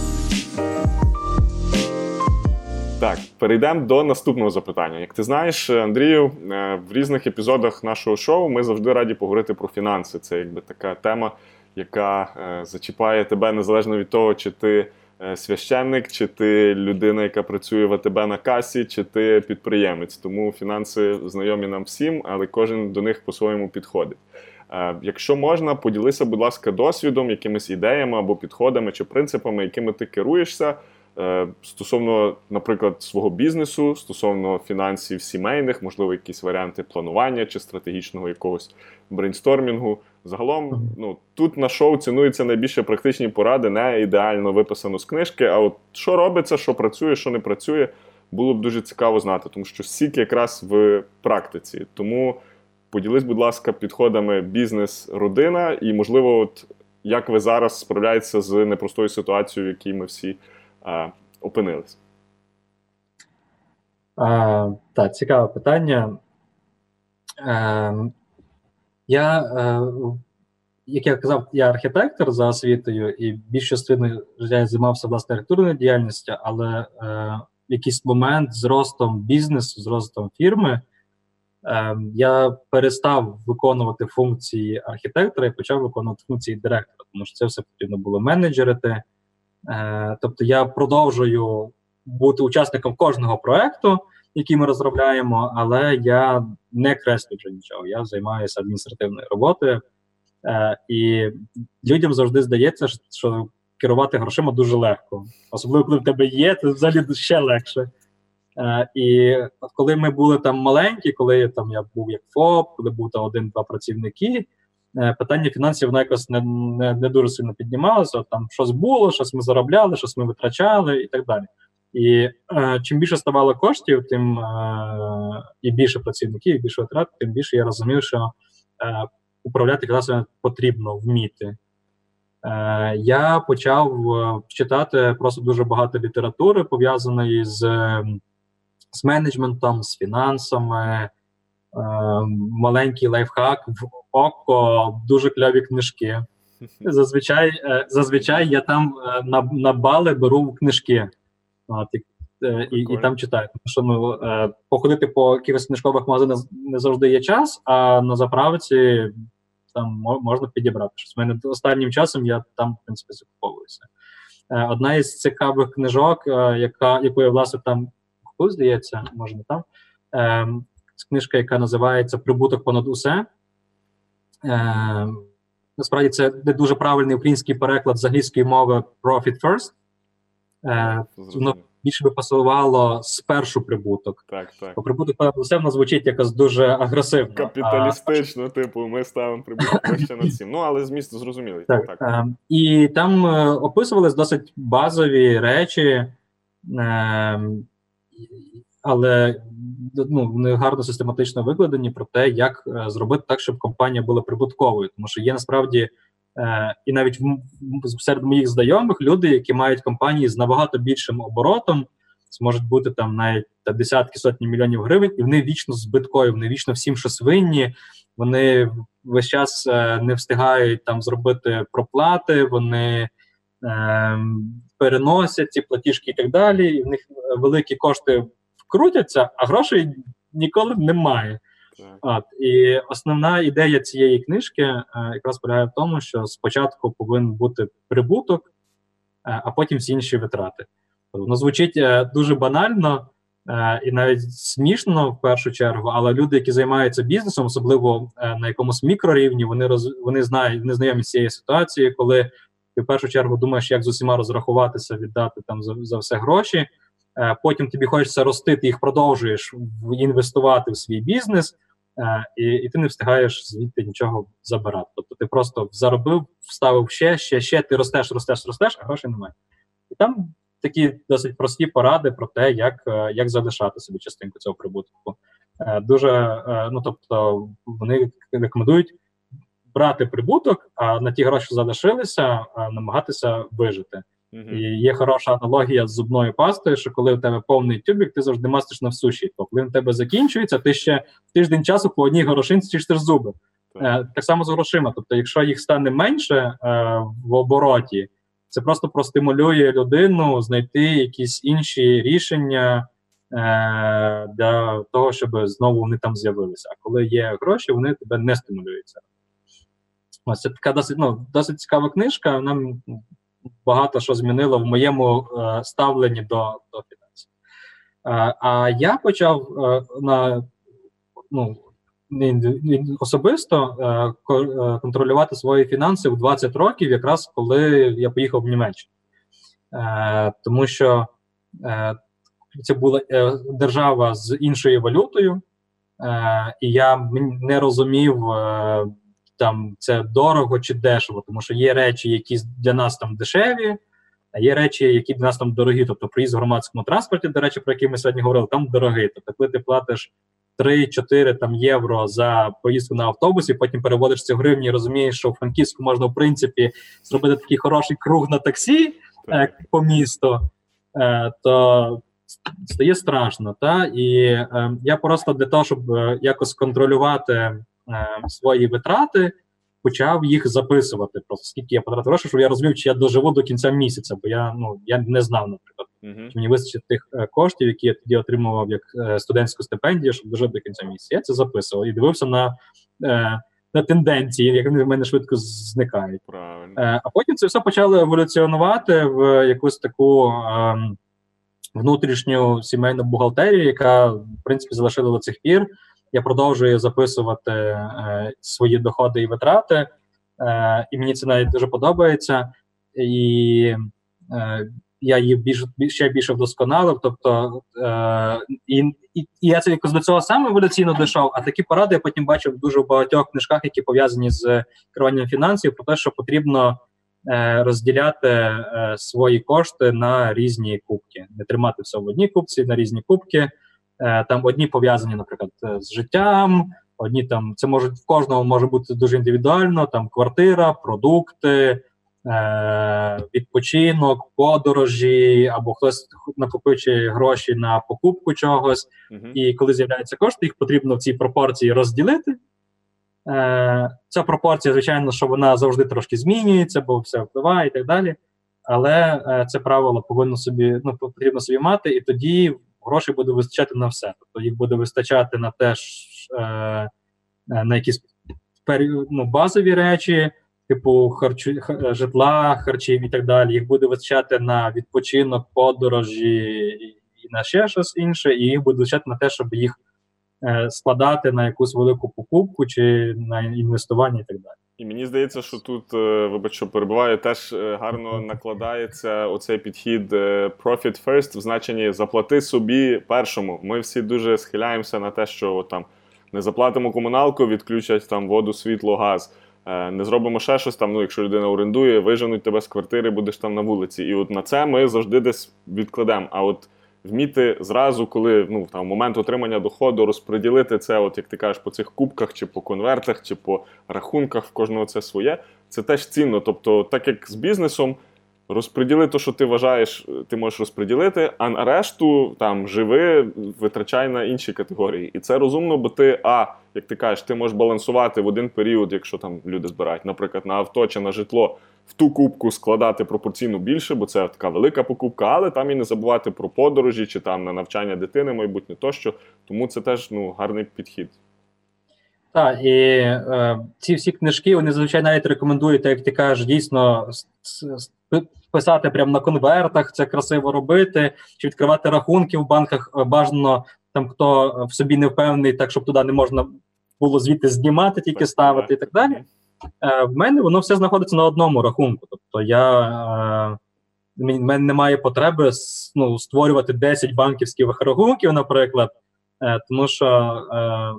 Так, перейдемо до наступного запитання. Як ти знаєш, Андрію, е, в різних епізодах нашого шоу ми завжди раді поговорити про фінанси. Це якби така тема, яка е, зачіпає тебе незалежно від того, чи ти Е, священник, чи ти людина, яка працює в АТБ на касі, чи ти підприємець. Тому фінанси знайомі нам всім, але кожен до них по-своєму підходить. Якщо можна, поділися, будь ласка, досвідом, якимись ідеями або підходами чи принципами, якими ти керуєшся. Е, стосовно, наприклад, свого бізнесу, стосовно фінансів сімейних, можливо, якісь варіанти планування чи стратегічного якогось брейнстормінгу. Загалом, ну тут на шоу цінуються найбільше практичні поради, не ідеально виписано з книжки. А от що робиться, що працює, що не працює, було б дуже цікаво знати, тому що стільки якраз в практиці. Тому поділись, будь ласка, підходами бізнес-родина, і, можливо, от як ви зараз справляєтеся з непростою ситуацією, в якій ми всі опинились. А, Так, цікаве питання. Ем, я, е, як я казав, я архітектор за освітою, і більш частиною життя я займався власне архітектурною діяльністю, але е, в якийсь момент з ростом бізнесу, з ростом фірми, е, я перестав виконувати функції архітектора і почав виконувати функції директора, тому що це все потрібно було менеджерити. Е, тобто я продовжую бути учасником кожного проекту, який ми розробляємо, але я не креслю вже нічого. Я займаюся адміністративною роботою, е, і людям завжди здається, що керувати грошима дуже легко, особливо коли в тебе є, це взагалі ще легше. Е, І коли ми були там маленькі, коли там я був як ФОП, коли був там один-два працівники. Е, питання фінансів воно якось не не, не дуже сильно піднімалося. Там щось було, щось ми заробляли, щось ми витрачали і так далі. І е, чим більше ставало коштів, тим е, і більше працівників, і більше витрат, тим більше я розумів, що е, управляти фінансами потрібно вміти. Е, Я почав е, читати просто дуже багато літератури, пов'язаної з з менеджментом, з фінансами. Е, маленький лайфхак в око, дуже кльові книжки. [laughs] Зазвичай е, зазвичай я там е, на на бали беру книжки. От, і, і і, там читаю. Тому що ну, походити по якихось книжкових магазинах не завжди є час, а на заправці там можна підібрати щось. У мене останнім часом я там, в принципі, закуповуюся. Одна із цікавих книжок, яка, яку я власне там купив, здається, може не там. Ем, книжка, яка називається Прибуток понад усе. Е, Насправді це не дуже правильний український переклад з англійської мови Profit First. Е, Воно більше би пасувало спершу прибуток. Так, так. Бо прибуток понад усе воно звучить якось дуже агресивно. Капіталістично, а, типу, ми ставимо прибуток вище над всім. Ну, але зміст зрозумілий. Так, так. Е, І там е, описувались досить базові речі. Е, але ну, вони гарно систематично викладені про те, як е, зробити так, щоб компанія була прибутковою, тому що є насправді е, і навіть серед моїх знайомих люди, які мають компанії з набагато більшим оборотом, зможуть бути там навіть та десятки сотні мільйонів гривень, і вони вічно збиткові, вони вічно всім щось винні, вони весь час е, не встигають там зробити проплати, вони. Е, Переносять ці платіжки і так далі, і в них великі кошти крутяться, а грошей ніколи немає. От, І основна ідея цієї книжки е, якраз полягає в тому, що спочатку повинен бути прибуток, а потім всі інші витрати. Воно звучить дуже банально і навіть смішно в першу чергу, але люди, які займаються бізнесом, особливо на якомусь мікрорівні, вони роз вони знають, вони знайомі з цією ситуацією, коли ти в першу чергу думаєш, як з усіма розрахуватися, віддати там за, за все гроші. Е, потім тобі хочеться рости, ти їх продовжуєш інвестувати в свій бізнес, е, і і ти не встигаєш звідти нічого забирати. Тобто ти просто заробив, вставив ще, ще, ще, ти ростеш, ростеш, ростеш, а грошей немає. І там такі досить прості поради про те, як е, як залишати собі частинку цього прибутку. Дуже ну тобто вони рекомендують брати прибуток, а на ті гроші, залишилися, намагатися вижити. І є хороша аналогія з зубною пастою, що коли у тебе повний тюбік, ти завжди мастиш на суші. То коли в тебе закінчується, ти ще в тиждень часу по одній горошинці чистиш зуби. Е, так само з грошима. Тобто, якщо їх стане менше е, в обороті, це просто простимулює людину знайти якісь інші рішення е, для того, щоб знову вони там з'явилися. А коли є гроші, вони тебе не стимулюються. Ось це така досить ну, досить цікава книжка. Нам багато що змінило в моєму е, ставленні до до фінансів. Е, а я почав е, на ну, особисто е, е, контролювати свої фінанси в 20 років, якраз коли я поїхав в Німеччину. Тому що це була держава з іншою валютою, і я не розумів там це дорого чи дешево, тому що є речі, які для нас там дешеві, а є речі, які для нас там дорогі. Тобто приїзд в громадському транспорті, до речі, про який ми сьогодні говорили, там дорогий. Тобто, коли ти платиш 3-4 там євро за поїздку на автобусі, потім переводиш ці гривні і розумієш, що в Франківську можна в принципі зробити такий хороший круг на таксі е, по місту, е, то стає страшно. Та? І е, я просто для того, щоб е, якось контролювати. Е, свої витрати, почав їх записувати. Просто скільки я потратив грошей, щоб я розумів, чи я доживу до кінця місяця, бо я ну я не знав, наприклад, uh-huh. чи мені вистачить тих е, коштів, які я тоді отримував як е, студентську стипендію, щоб дожити до кінця місяця. Я це записував і дивився на. На тенденції, як вони в мене швидко зникають. Правильно. А потім це все почало еволюціонувати в якусь таку е, внутрішню сімейну бухгалтерію, яка в принципі залишила до цих пір я продовжую записувати е, свої доходи і витрати, е, і мені це навіть дуже подобається. І е, я її більш ще більше вдосконалив. Тобто і, і, і я це якось до цього саме еволюційно дійшов, а такі поради я потім бачив дуже в багатьох книжках, які пов'язані з керуванням фінансів, про те, що потрібно. Розділяти свої кошти на різні кубки, не тримати все в одній кубці на різні кубки, там одні пов'язані, наприклад, е, з життям, одні там це може в кожного може бути дуже індивідуально. Там квартира, продукти, е, відпочинок, подорожі, або хтось накопичує гроші на покупку чогось. І коли з'являються кошти, їх потрібно в цій пропорції розділити. Е, Ця пропорція, звичайно, що вона завжди трошки змінюється, бо все впливає і так далі. Але е, це правило повинно собі ну потрібно собі мати, і тоді грошей буде вистачати на все. Тобто їх буде вистачати на те, е, е, на якісь ну, базові речі, типу харчу, житла, харчів і так далі. Їх буде вистачати на відпочинок, подорожі і на ще щось інше, і їх буде вистачати на те, щоб їх е, складати на якусь велику покупку чи на інвестування і так далі. І мені здається, що тут, е, вибач, що перебуваю, теж е, гарно накладається оцей підхід е, profit first в значенні заплати собі першому. Ми всі дуже схиляємося на те, що от, там не заплатимо комуналку, відключать там воду, світло, газ. Не зробимо ще щось там. Ну, якщо людина орендує, виженуть тебе з квартири, будеш там на вулиці. І от на це ми завжди десь відкладемо. А от вміти зразу, коли ну там момент отримання доходу, розподілити це, от як ти кажеш, по цих кубках, чи по конвертах, чи по рахунках в кожного це своє, це теж цінно. Тобто, так як з бізнесом. Розподіли те, що ти вважаєш, ти можеш розподілити, а решту там живи, витрачай на інші категорії. І це розумно, бо ти, а, як ти кажеш, ти можеш балансувати в один період, якщо там люди збирають, наприклад, на авто чи на житло, в ту кубку складати пропорційно більше, бо це така велика покупка, але там і не забувати про подорожі чи там на навчання дитини, майбутнє тощо. Тому це теж ну, гарний підхід. Так, і е, ці всі книжки вони зазвичай навіть рекомендують, як ти кажеш, дійсно писати прямо на конвертах, це красиво робити, чи відкривати рахунки в банках е, бажано там, хто в собі не впевнений, так щоб туди не можна було звідти знімати, тільки ставити і так. далі. Е, В мене воно все знаходиться на одному рахунку. Тобто я е, в мене немає потреби ну, створювати 10 банківських рахунків, наприклад. Е, тому що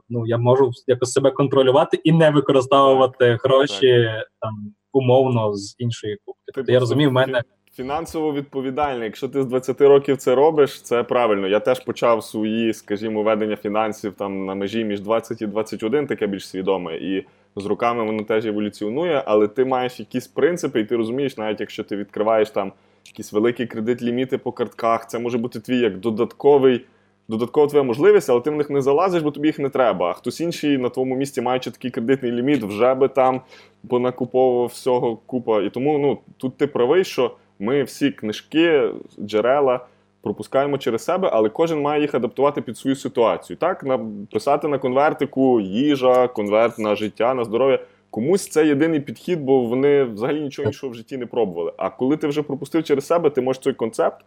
ну, я можу якось себе контролювати і не використовувати гроші там умовно з іншої купки. Тобто я розумію, в мене Фінансово відповідальний. Якщо ти з 20 років це робиш, це правильно. Я теж почав свої, скажімо, ведення фінансів там на межі між 20 і 21, таке більш свідоме. І з роками воно теж еволюціонує, але ти маєш якісь принципи, і ти розумієш, навіть якщо ти відкриваєш там якісь великі кредит ліміти по картках, це може бути твій як додатковий. Додаткова твоя можливість, але ти в них не залазиш, бо тобі їх не треба. А хтось інший на твоєму місці, маючи такий кредитний ліміт, вже би там понакуповував всього купа. І тому ну, тут ти правий, що ми всі книжки, джерела пропускаємо через себе, але кожен має їх адаптувати під свою ситуацію. Так, написати на конвертику їжа, конверт на життя, на здоров'я. Комусь це єдиний підхід, бо вони взагалі нічого іншого в житті не пробували. А коли ти вже пропустив через себе, ти можеш цей концепт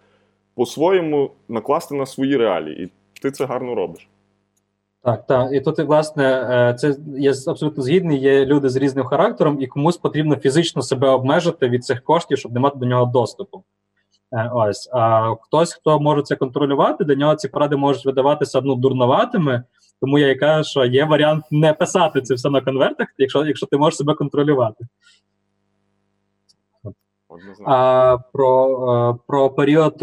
по-своєму накласти на свої реалії. І ти це гарно робиш. Так, так. І тут, власне, е, це я абсолютно згідний. Є люди з різним характером, і комусь потрібно фізично себе обмежити від цих коштів, щоб не мати до нього доступу. Е, Ось. А хтось, хто може це контролювати, до нього ці поради можуть видаватися ну, дурноватими. Тому я і кажу, що є варіант не писати це все на конвертах, якщо, якщо ти можеш себе контролювати. А про, е, про період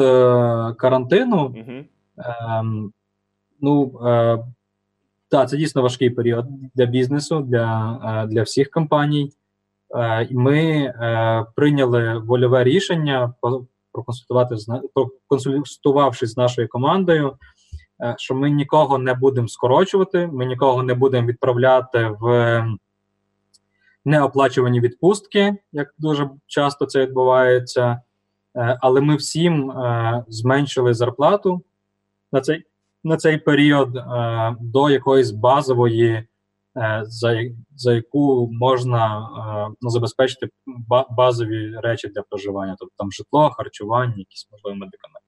карантину. Угу. Ем, ну, е, так, це дійсно важкий період для бізнесу, для, е, для всіх компаній. Е, ми е, прийняли вольове рішення проконсультувавшись з нашою командою, що ми нікого не будемо скорочувати, ми нікого не будемо відправляти в неоплачувані відпустки, як дуже часто це відбувається. Але ми всім зменшили зарплату на цей, на цей період е, до якоїсь базової, е, за, за яку можна е, ну, забезпечити ба- базові речі для проживання, тобто там житло, харчування, якісь можливо медикаменти.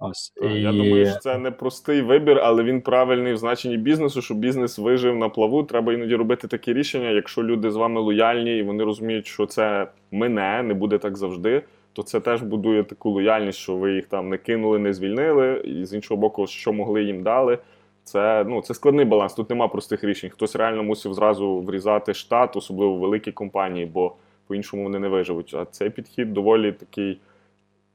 Ось. Так, Я думаю, що це не простий вибір, але він правильний в значенні бізнесу, щоб бізнес вижив на плаву. Треба іноді робити такі рішення. Якщо люди з вами лояльні і вони розуміють, що це мине, не буде так завжди, то це теж будує таку лояльність, що ви їх там не кинули, не звільнили, і з іншого боку, що могли їм дали. Це ну це складний баланс. Тут нема простих рішень. Хтось реально мусив зразу врізати штат, особливо великі компанії, бо по-іншому вони не виживуть. А цей підхід доволі такий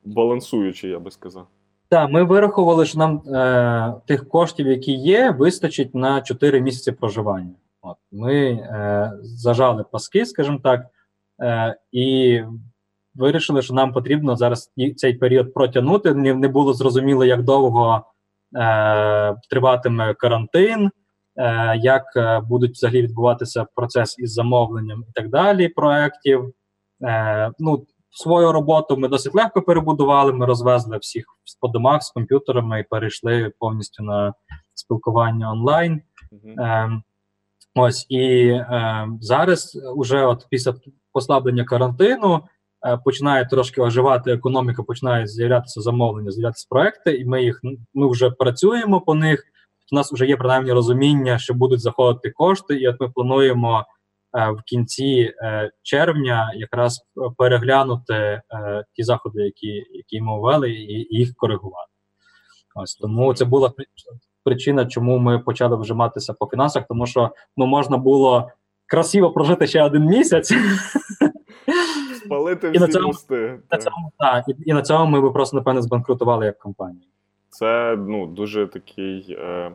балансуючий, я би сказав. Так, ми вирахували, що нам е, тих коштів, які є, вистачить на 4 місяці проживання. От ми е, зажали паски, скажімо так, е, і вирішили, що нам потрібно зараз цей період протягнути. Не, не було зрозуміло, як довго е, триватиме карантин, е, як е, будуть взагалі відбуватися процес із замовленням і так далі проєктів. Е, ну, свою роботу ми досить легко перебудували. Ми розвезли всіх по домах з комп'ютерами і перейшли повністю на спілкування онлайн. Мгм. Ем, ось і ем, зараз, уже от після послаблення карантину, е, починає трошки оживати економіка, починають з'являтися замовлення, з'являтися проекти, і ми їх ми вже працюємо по них. У нас вже є принаймні розуміння, що будуть заходити кошти, і от ми плануємо е, в кінці е, червня якраз переглянути е, ті заходи, які, які ми ввели, і їх коригувати. Ось тому це була причина, чому ми почали вжиматися по фінансах, тому що ну можна було красиво прожити ще один місяць. [laughs] Спалити І на цьому- мости. На цьому, так, і, і на цьому ми би просто напевне збанкрутували як компанія. Це ну, дуже такий е,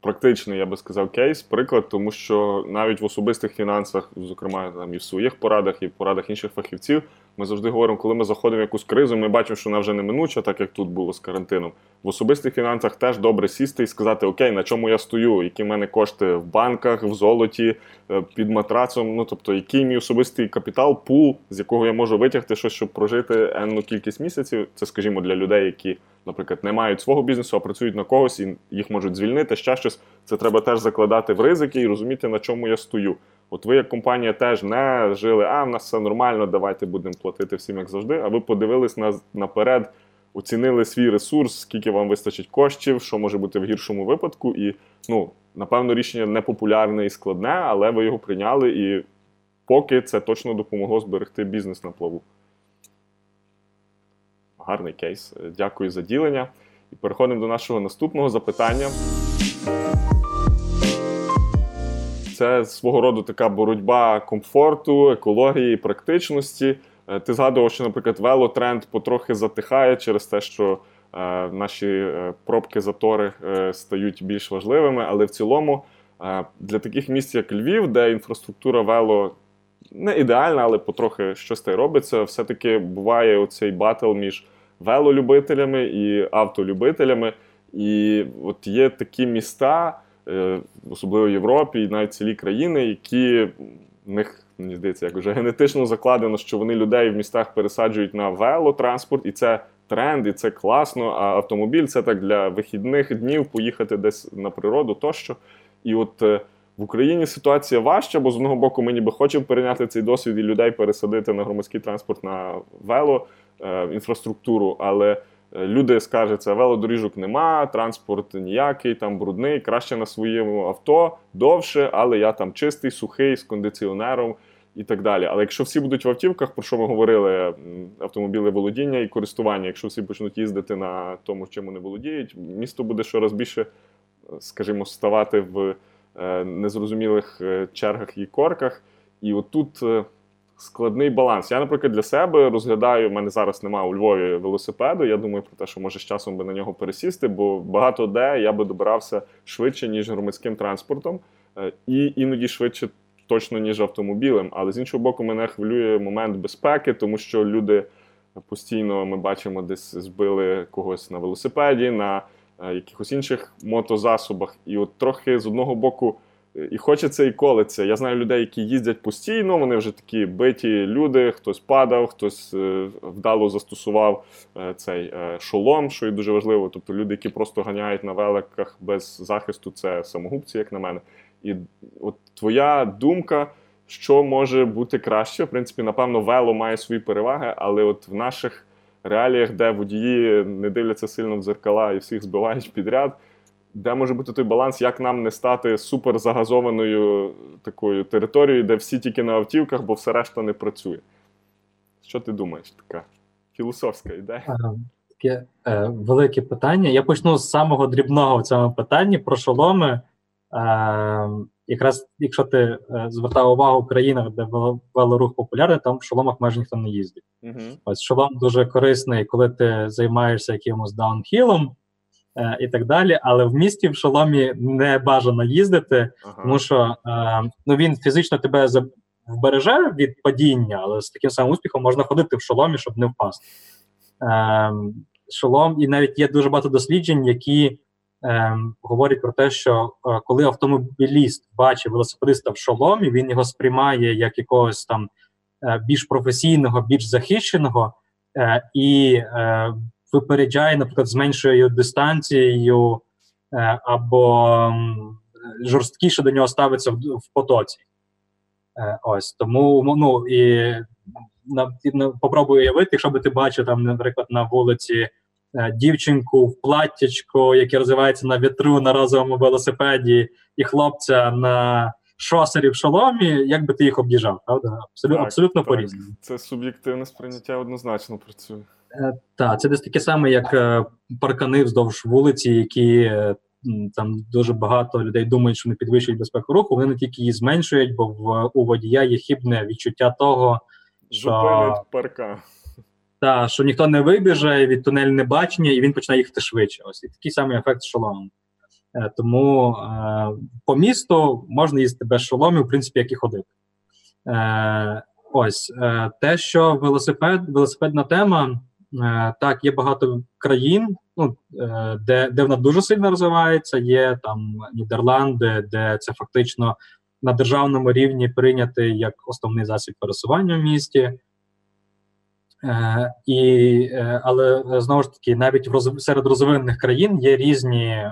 практичний, я би сказав, кейс, приклад, тому що навіть в особистих фінансах, зокрема там і в своїх порадах, і в порадах інших фахівців, ми завжди говоримо, коли ми заходимо в якусь кризу, ми бачимо, що вона вже неминуча, так як тут було з карантином. В особистих фінансах теж добре сісти і сказати, окей, на чому я стою, які в мене кошти в банках, в золоті, е, під матрацом. Ну тобто, який мій особистий капітал, пул, з якого я можу витягти щось, щоб прожити енну кількість місяців. Це, скажімо, для людей, які, наприклад, не мають свого бізнесу, а працюють на когось і їх можуть звільнити. Ще щось це треба теж закладати в ризики і розуміти, на чому я стою. От ви як компанія теж не жили, а в нас все нормально, давайте будемо платити всім як завжди. А ви подивились на, наперед, оцінили свій ресурс, скільки вам вистачить коштів, що може бути в гіршому випадку. І ну, напевно, рішення непопулярне і складне, але ви його прийняли, і поки це точно допомогло зберегти бізнес на плаву. Гарний кейс. Дякую за ділення. І переходимо до нашого наступного запитання. Це свого роду така боротьба комфорту, екології, практичності. Е, Ти згадував, що, наприклад, велотренд потрохи затихає через те, що е, наші е, пробки затори стають більш важливими. Але в цілому для таких місць, як Львів, де інфраструктура вело не ідеальна, але потрохи щось та й робиться, все-таки буває оцей батл між велолюбителями і автолюбителями. І от є такі міста, особливо в Європі, і навіть цілі країни, які в них, мені здається, як вже генетично закладено, що вони людей в містах пересаджують на велотранспорт, і це тренд, і це класно. А автомобіль це так для вихідних днів поїхати десь на природу тощо. І от е, в Україні ситуація важча, бо з одного боку ми ніби хочемо перейняти цей досвід і людей пересадити на громадський транспорт на вело е, інфраструктуру, але е, люди скаржаться, велодоріжок нема, транспорт ніякий, там брудний, краще на своєму авто довше, але я там чистий, сухий, з кондиціонером і так далі. Але якщо всі будуть в автівках, про що ми говорили, автомобіли володіння і користування, якщо всі почнуть їздити на тому, чим вони володіють, місто буде щораз більше, е, скажімо, ставати в е, незрозумілих е, чергах і корках. І отут е, складний баланс. Я, наприклад, для себе розглядаю, в мене зараз немає у Львові велосипеду. Я думаю про те, що може з часом би на нього пересісти, бо багато де я би добирався швидше, ніж громадським транспортом, е, і іноді швидше точно, ніж автомобілем. Але з іншого боку, мене хвилює момент безпеки, тому що люди постійно ми бачимо, десь збили когось на велосипеді, на е, якихось інших мотозасобах. І от трохи з одного боку. І хочеться і колеться. Я знаю людей, які їздять постійно, вони вже такі биті люди, хтось падав, хтось е, вдало застосував е, цей е, шолом, що і дуже важливо. Тобто люди, які просто ганяють на великах без захисту, це самогубці, як на мене. І от твоя думка, що може бути краще? В принципі, напевно, вело має свої переваги, але от в наших реаліях, де водії не дивляться сильно в дзеркала і всіх збивають підряд. Де може бути той баланс, як нам не стати супер загазованою такою територією, де всі тільки на автівках, бо все решта не працює? Що ти думаєш? Така філософська ідея? Е, Таке е, велике питання. Я почну з самого дрібного в цьому питанні про шоломи. Е, якраз якщо ти е, звертав увагу в країнах, де вело- велорух популярний, там в шоломах майже ніхто не їздить. Угу. Ось шолом дуже корисний, коли ти займаєшся якимось даунхілом е, і так далі. Але в місті в шоломі не бажано їздити, Ага. тому що е, ну, він фізично тебе вбереже від падіння, але з таким самим успіхом можна ходити в шоломі, щоб не впасти. Е, шолом, і навіть є дуже багато досліджень, які е, говорять про те, що е, коли автомобіліст бачить велосипедиста в шоломі, він його сприймає як якогось там е, більш професійного, більш захищеного і е, випереджає, наприклад, з меншою дистанцією е, або жорсткіше до нього ставиться в, в потоці. Е, ось тому ну і на, і, ну, попробуй уявити, якщо би ти бачив там, наприклад, на вулиці е, дівчинку в платтячку, яке розвивається на вітру на разовому велосипеді, і хлопця на шосері в шоломі, як би ти їх об'їжджав, правда? Абсолютно, Так, абсолютно так. по-різному. Це суб'єктивне сприйняття однозначно працює. Так, це десь таке саме, як е, паркани вздовж вулиці, які е, там дуже багато людей думають, що вони підвищують безпеку руху. Вони не тільки її зменшують, бо в у водія є хібне відчуття того, що, Зупинить парка. та, що ніхто не вибіже від тунельне бачення, і він починає їхати швидше. Ось і такий самий ефект. Е, Тому е, по місту можна їздити без шоломів, в принципі, як і ходити. Е, ось е, те, що велосипед, велосипедна тема. Е, Так, є багато країн, ну, е, де, де вона дуже сильно розвивається. Є там Нідерланди, де це фактично на державному рівні прийнятий як основний засіб пересування в місті. Е, і, але знову ж таки, навіть в роз, серед розвинених країн є різні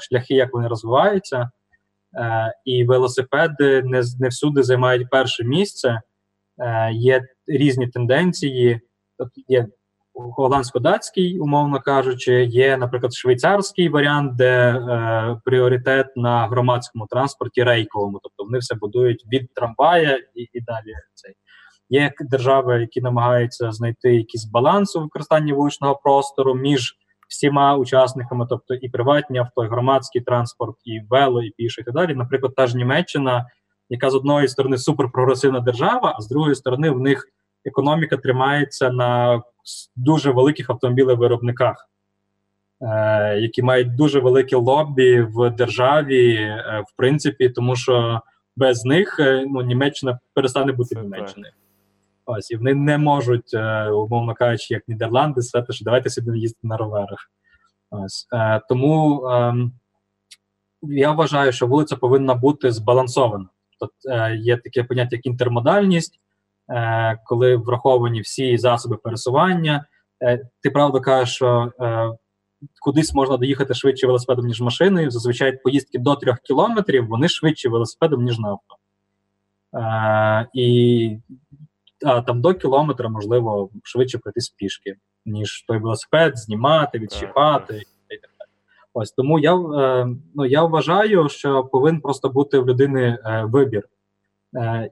шляхи, як вони розвиваються. І велосипеди не не всюди займають перше місце. Є різні тенденції. Тобто є голландсько-датський, умовно кажучи, є, наприклад, швейцарський варіант, де е, пріоритет на громадському транспорті рейковому, тобто вони все будують від трамвая і і далі. Цей. Є держави, які намагаються знайти якийсь баланс у використанні вуличного простору між всіма учасниками, тобто і приватні авто, і громадський транспорт, і вело, і піше, і так далі. Наприклад, та ж Німеччина, яка з одної сторони суперпрогресивна держава, а з другої сторони в них економіка тримається на дуже великих автомобілевиробниках, е, які мають дуже велике лобі в державі, е, в принципі, тому що без них е, ну, Німеччина перестане бути Німеччиною. Ось, і вони не можуть, умовно кажучи, як Нідерланди, сказати, що давайте сюди їздити на роверах. Ось. Е, тому е, я вважаю, що вулиця повинна бути збалансована. Тобто е, є таке поняття, як інтермодальність, е, коли враховані всі засоби пересування. Е, ти правда кажеш, що е, кудись можна доїхати швидше велосипедом, ніж машиною. Зазвичай поїздки до трьох кілометрів вони швидше велосипедом, ніж на авто. Е, і а, там до кілометра можливо швидше пройтись пішки, ніж той велосипед знімати, далі. Ось тому я е, ну, я вважаю, що повинен просто бути в людини е, вибір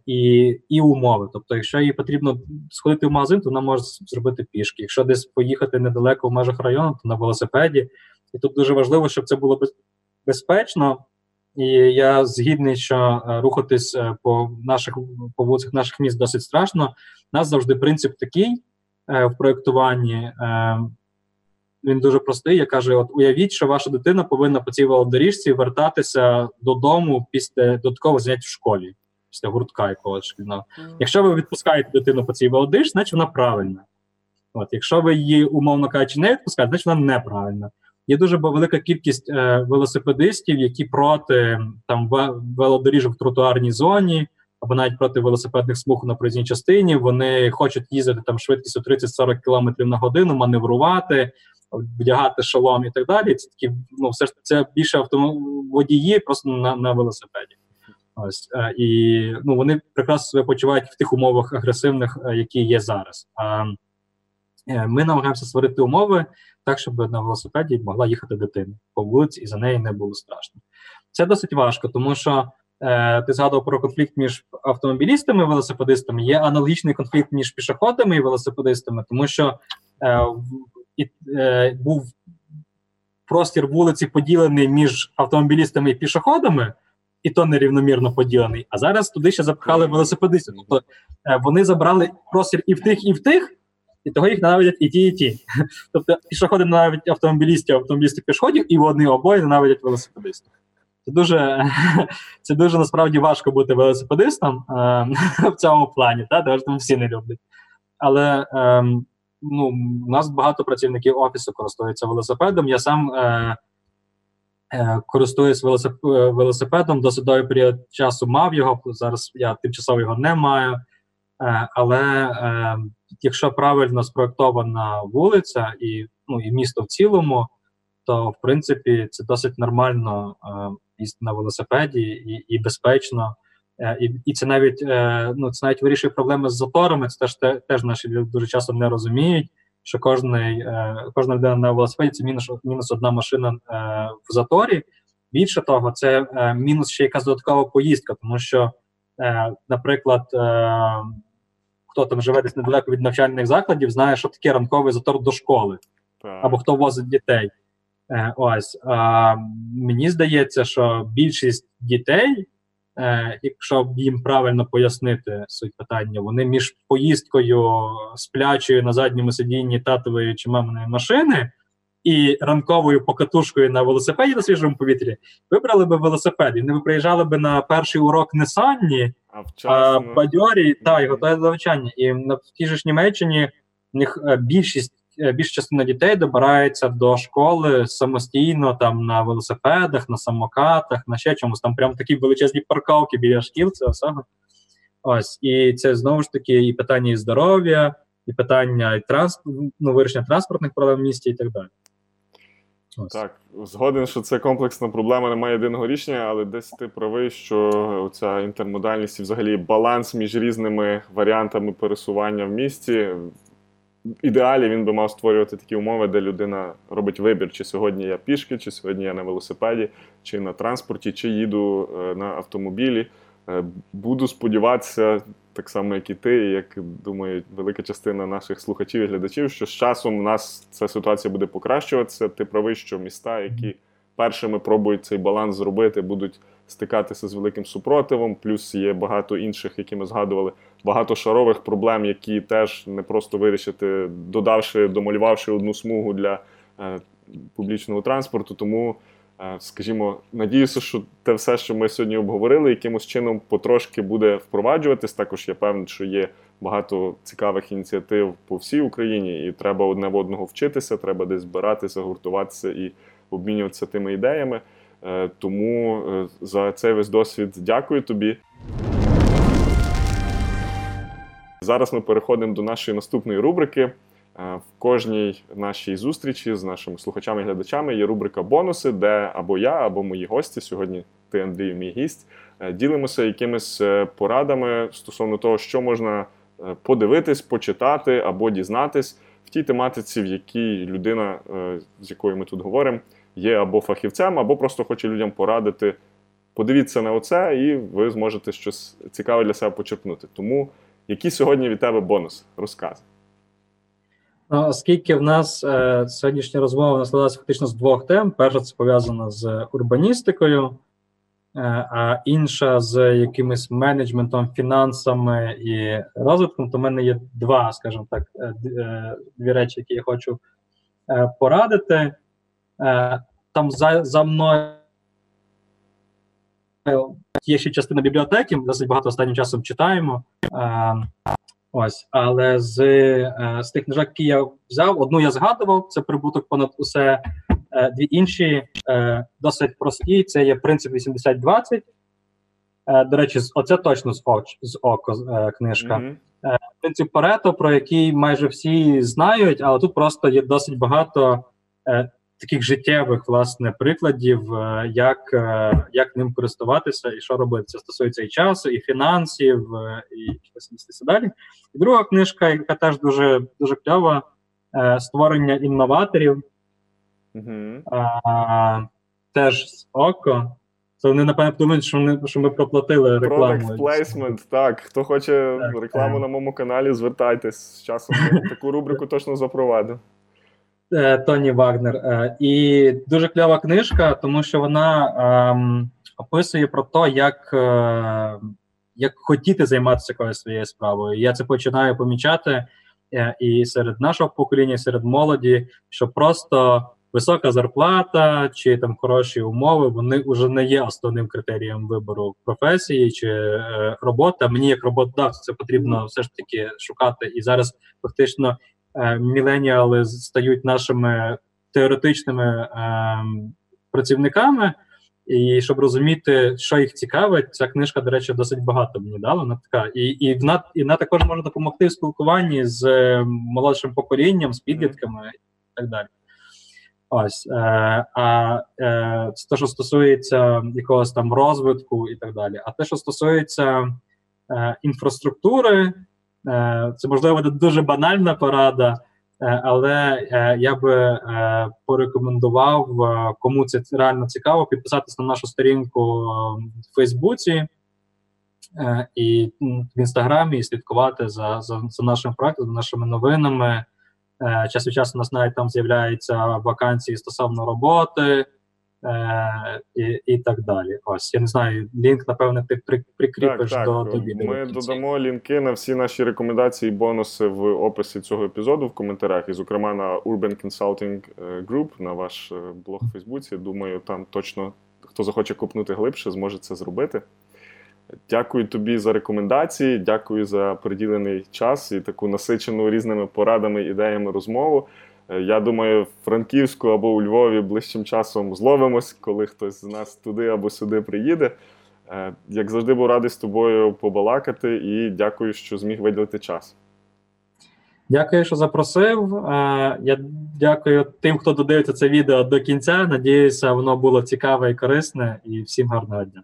і і умови. Тобто, якщо їй потрібно сходити в магазин, то вона може зробити пішки. Якщо десь поїхати недалеко в межах району, то на велосипеді. І тут дуже важливо, щоб це було безпечно. І я згідний, що е, рухатись е, по наших по вулицях наших міст досить страшно. У нас завжди принцип такий е, в проєктуванні. Е, він дуже простий. Я кажу: от уявіть, що ваша дитина повинна по цій велодоріжці вертатися додому після додаткового занять в школі, після гуртка якогось шкільного. Якщо ви відпускаєте дитину по цій велодоріжці, значить вона правильна. От, Якщо ви її, умовно кажучи, не відпускаєте, значить вона неправильна. Є дуже велика кількість е, велосипедистів, які проти там велодоріжок в тротуарній зоні, або навіть проти велосипедних смуг на проїзній частині. Вони хочуть їздити там швидкістю 30-40 км на годину, маневрувати, вдягати шолом і так далі. Це такі, ну все ж це більше автоводії просто на на велосипеді. Ось е, і ну вони прекрасно себе почувають в тих умовах агресивних, е, які є зараз. А е, ми намагаємося створити умови так, щоб на велосипеді могла їхати дитина по вулиці, і за неї не було страшно. Це досить важко, тому що е, ти згадував про конфлікт між автомобілістами і велосипедистами. Є аналогічний конфлікт між пішоходами і велосипедистами, тому що е, і, е, був простір вулиці поділений між автомобілістами і пішоходами. І то нерівномірно поділений. А зараз туди ще запхали велосипедистів. Тобто е, вони забрали простір і в тих, і в тих, і того їх ненавидять і ті, і ті. [laughs] Тобто пішоходи ненавидять автомобілістів, автомобілістів пішоходів, і вони обоє ненавидять велосипедистів. Це дуже [laughs] це дуже насправді важко бути велосипедистом е, [laughs] в цьому плані, та, тому що всі не люблять. Але е, ну, у нас багато працівників офісу користуються велосипедом. Я сам е, користуюсь велосип, велосипедом, досить період часу мав його. Зараз я тимчасово його не маю. Е, але е, якщо правильно спроектована вулиця і ну, і місто в цілому, то в принципі це досить нормально е, їздити на велосипеді і і безпечно. І і це навіть ну, це навіть вирішує проблеми з заторами. Це теж теж наші люди дуже часто не розуміють, що кожний, кожна людина на велосипеді це мінус мінус одна машина в заторі. Більше того, це мінус ще якась додаткова поїздка, тому що, наприклад, хто там живе десь недалеко від навчальних закладів, знає, що таке ранковий затор до школи, або хто возить дітей. Е, Ось мені здається, що більшість дітей, е, якщо їм правильно пояснити суть питання, вони між поїздкою сплячою на задньому сидінні татової чи маминої машини і ранковою покатушкою на велосипеді на свіжому повітрі, вибрали би велосипед, і вони приїжджали би на перший урок не санні, а, а бадьорі та й готові до навчання. І на в тій ж Німеччині в них е, більшість. Е, більша частина дітей добирається до школи самостійно там на велосипедах, на самокатах, на ще чомусь. Там прям такі величезні парковки біля шкіл. Це саме ось і це знову ж таки і питання і здоров'я, і питання і транс... ну, вирішення транспортних проблем в місті, і так далі. Ось. Так, згоден, що це комплексна проблема, немає єдиного рішення, але десь ти правий, що ця інтермодальність і взагалі баланс між різними варіантами пересування в місті. Ідеалі він би мав створювати такі умови, де людина робить вибір, чи сьогодні я пішки, чи сьогодні я на велосипеді, чи на транспорті, чи їду е, на автомобілі. Е, Буду сподіватися, так само, як і ти, як думаю, велика частина наших слухачів і глядачів, що з часом у нас ця ситуація буде покращуватися. Ти правий, що міста, які першими пробують цей баланс зробити, будуть стикатися з великим супротивом. Плюс є багато інших, які ми згадували, багато шарових проблем, які теж не просто вирішити, додавши, домалювавши одну смугу для е, публічного транспорту. Тому, е, скажімо, надіюся, що те все, що ми сьогодні обговорили, якимось чином потрошки буде впроваджуватись. Також я певний, що є багато цікавих ініціатив по всій Україні, і треба одне в одного вчитися, треба десь збиратися, гуртуватися і обмінюватися тими ідеями. Е, Тому за цей весь досвід дякую тобі. Зараз ми переходимо до нашої наступної рубрики. Е, В кожній нашій зустрічі з нашими слухачами і глядачами є рубрика бонуси, де або я, або мої гості, сьогодні ти, Андрій, мій гість, е, ділимося якимись е, порадами стосовно того, що можна подивитись, почитати або дізнатись в тій тематиці, в якій людина, з якою ми тут говоримо, є або фахівцем, або просто хоче людям порадити. Подивіться на оце, і ви зможете щось цікаве для себе почерпнути. Тому які сьогодні від тебе бонуси? Розказуй. Ну, Оскільки в нас е, сьогоднішня розмова у фактично з двох тем: перша це пов'язана з урбаністикою, е, а інша з якимось менеджментом, фінансами і розвитком, то в мене є два, скажімо так, е, е, дві речі, які я хочу е, порадити. Е, там за, за мною є ще частина бібліотеки, ми досить багато останнім часом читаємо. Е, Ось, але з, е, з тих книжок, які я взяв, одну я згадував, це прибуток понад усе. Е, дві інші е, досить прості. Це є принцип 80-20. Е, до речі, оце точно з, оч, з око е, книжка. Мгм. Принцип Парето, про який майже всі знають, але тут просто є досить багато е, таких життєвих власне прикладів, е, як, е, як ним користуватися і що робити. Це стосується і часу, і фінансів, е, і якихось далі. І друга книжка, яка теж дуже дуже кльова, створення інноваторів, Мгм. а, теж з око. Це вони, напевно, думають, що, вони, що ми проплатили рекламу. Product placement, так. Хто хоче Так, рекламу так. на моєму каналі, звертайтесь. З часом таку рубрику точно запровадимо. Е, Тоні Вагнер. Е, І дуже кльова книжка, тому що вона ем, описує про те, як, е, як хотіти займатися якоюсь своєю справою. Я це починаю помічати е, і серед нашого покоління, і серед молоді, що просто висока зарплата чи там хороші умови, вони вже не є основним критерієм вибору професії чи е, роботи. Мені як роботодавцю це потрібно все ж таки шукати. І зараз фактично міленіали стають нашими теоретичними ем, працівниками. І щоб розуміти, що їх цікавить, ця книжка, до речі, досить багато мені дала. Вона така, і, і вона і вона також може допомогти в спілкуванні з е, молодшим поколінням, з підлітками і так далі. Ось е, а е, це те, що стосується якогось там розвитку і так далі. А те, що стосується е, інфраструктури, е, це можливо дуже банальна порада, е, але е, я би е, порекомендував, е, кому це реально цікаво, підписатися на нашу сторінку е, в Фейсбуці. е, І в інстаграмі і слідкувати за, за, за нашим проектом, за нашими новинами. Е, Час від часу у нас навіть там з'являються вакансії стосовно роботи е, і, і так далі. Ось я не знаю, лінк, напевне, ти при, прикріпиш Так, до, так. до відео. Ми додамо лінки на всі наші рекомендації і бонуси в описі цього епізоду в коментарях, і, зокрема, на Urban Consulting е, Group, на ваш е, блог в Фейсбуці. Думаю, там точно хто захоче копнути глибше, зможе це зробити. Дякую тобі за рекомендації, дякую за приділений час і таку насичену різними порадами, ідеями розмову. Е, Я думаю, в Франківську або у Львові ближчим часом зловимось, коли хтось з нас туди або сюди приїде. Е, Як завжди, був радий з тобою побалакати і дякую, що зміг виділити час. Дякую, що запросив. Е, Я дякую тим, хто додивиться це відео до кінця. Надіюся, воно було цікаве і корисне. І всім гарного дня.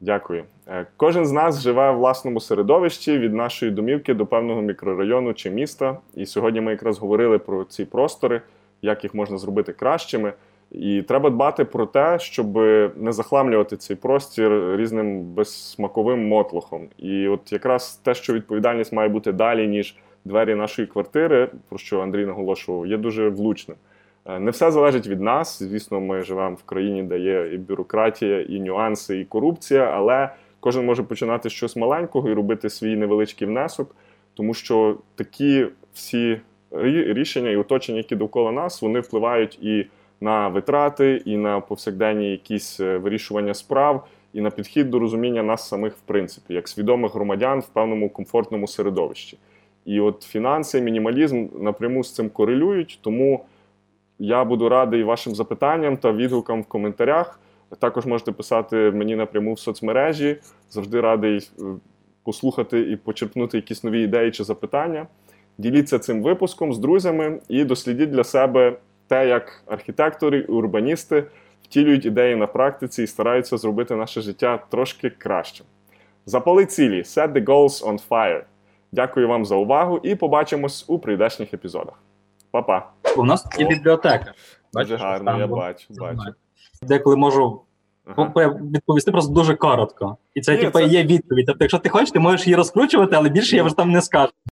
Дякую. Е, Кожен з нас живе в власному середовищі від нашої домівки до певного мікрорайону чи міста. І сьогодні ми якраз говорили про ці простори, як їх можна зробити кращими. І треба дбати про те, щоб не захламлювати цей простір різним безсмаковим мотлохом. І от якраз те, що відповідальність має бути далі, ніж двері нашої квартири, про що Андрій наголошував, є дуже влучним. Е, Не все залежить від нас. Звісно, ми живемо в країні, де є і бюрократія, і нюанси, і корупція, але кожен може починати щось маленького і робити свій невеличкий внесок, тому що такі всі рішення і оточення, які довкола нас, вони впливають і на витрати, і на повсякденні якісь е, вирішування справ, і на підхід до розуміння нас самих, в принципі, як свідомих громадян в певному комфортному середовищі. І от фінанси, мінімалізм напряму з цим корелюють, тому я буду радий вашим запитанням та відгукам в коментарях. Також можете писати мені напряму в соцмережі. Завжди радий е, послухати і почерпнути якісь нові ідеї чи запитання. Діліться цим випуском з друзями і дослідіть для себе те, як архітектори і урбаністи втілюють ідеї на практиці і стараються зробити наше життя трошки кращим. Запали цілі, set the goals on fire. Дякую вам за увагу і побачимось у прийдешніх епізодах. Па-па! У нас тут є бібліотека. Дуже гарно, я бачу, бачу. Деколи можу Ага. відповісти просто дуже коротко. І це, типу, це- є відповідь. Тобто, якщо ти хочеш, ти можеш її розкручувати, але більше я вже там не скажу.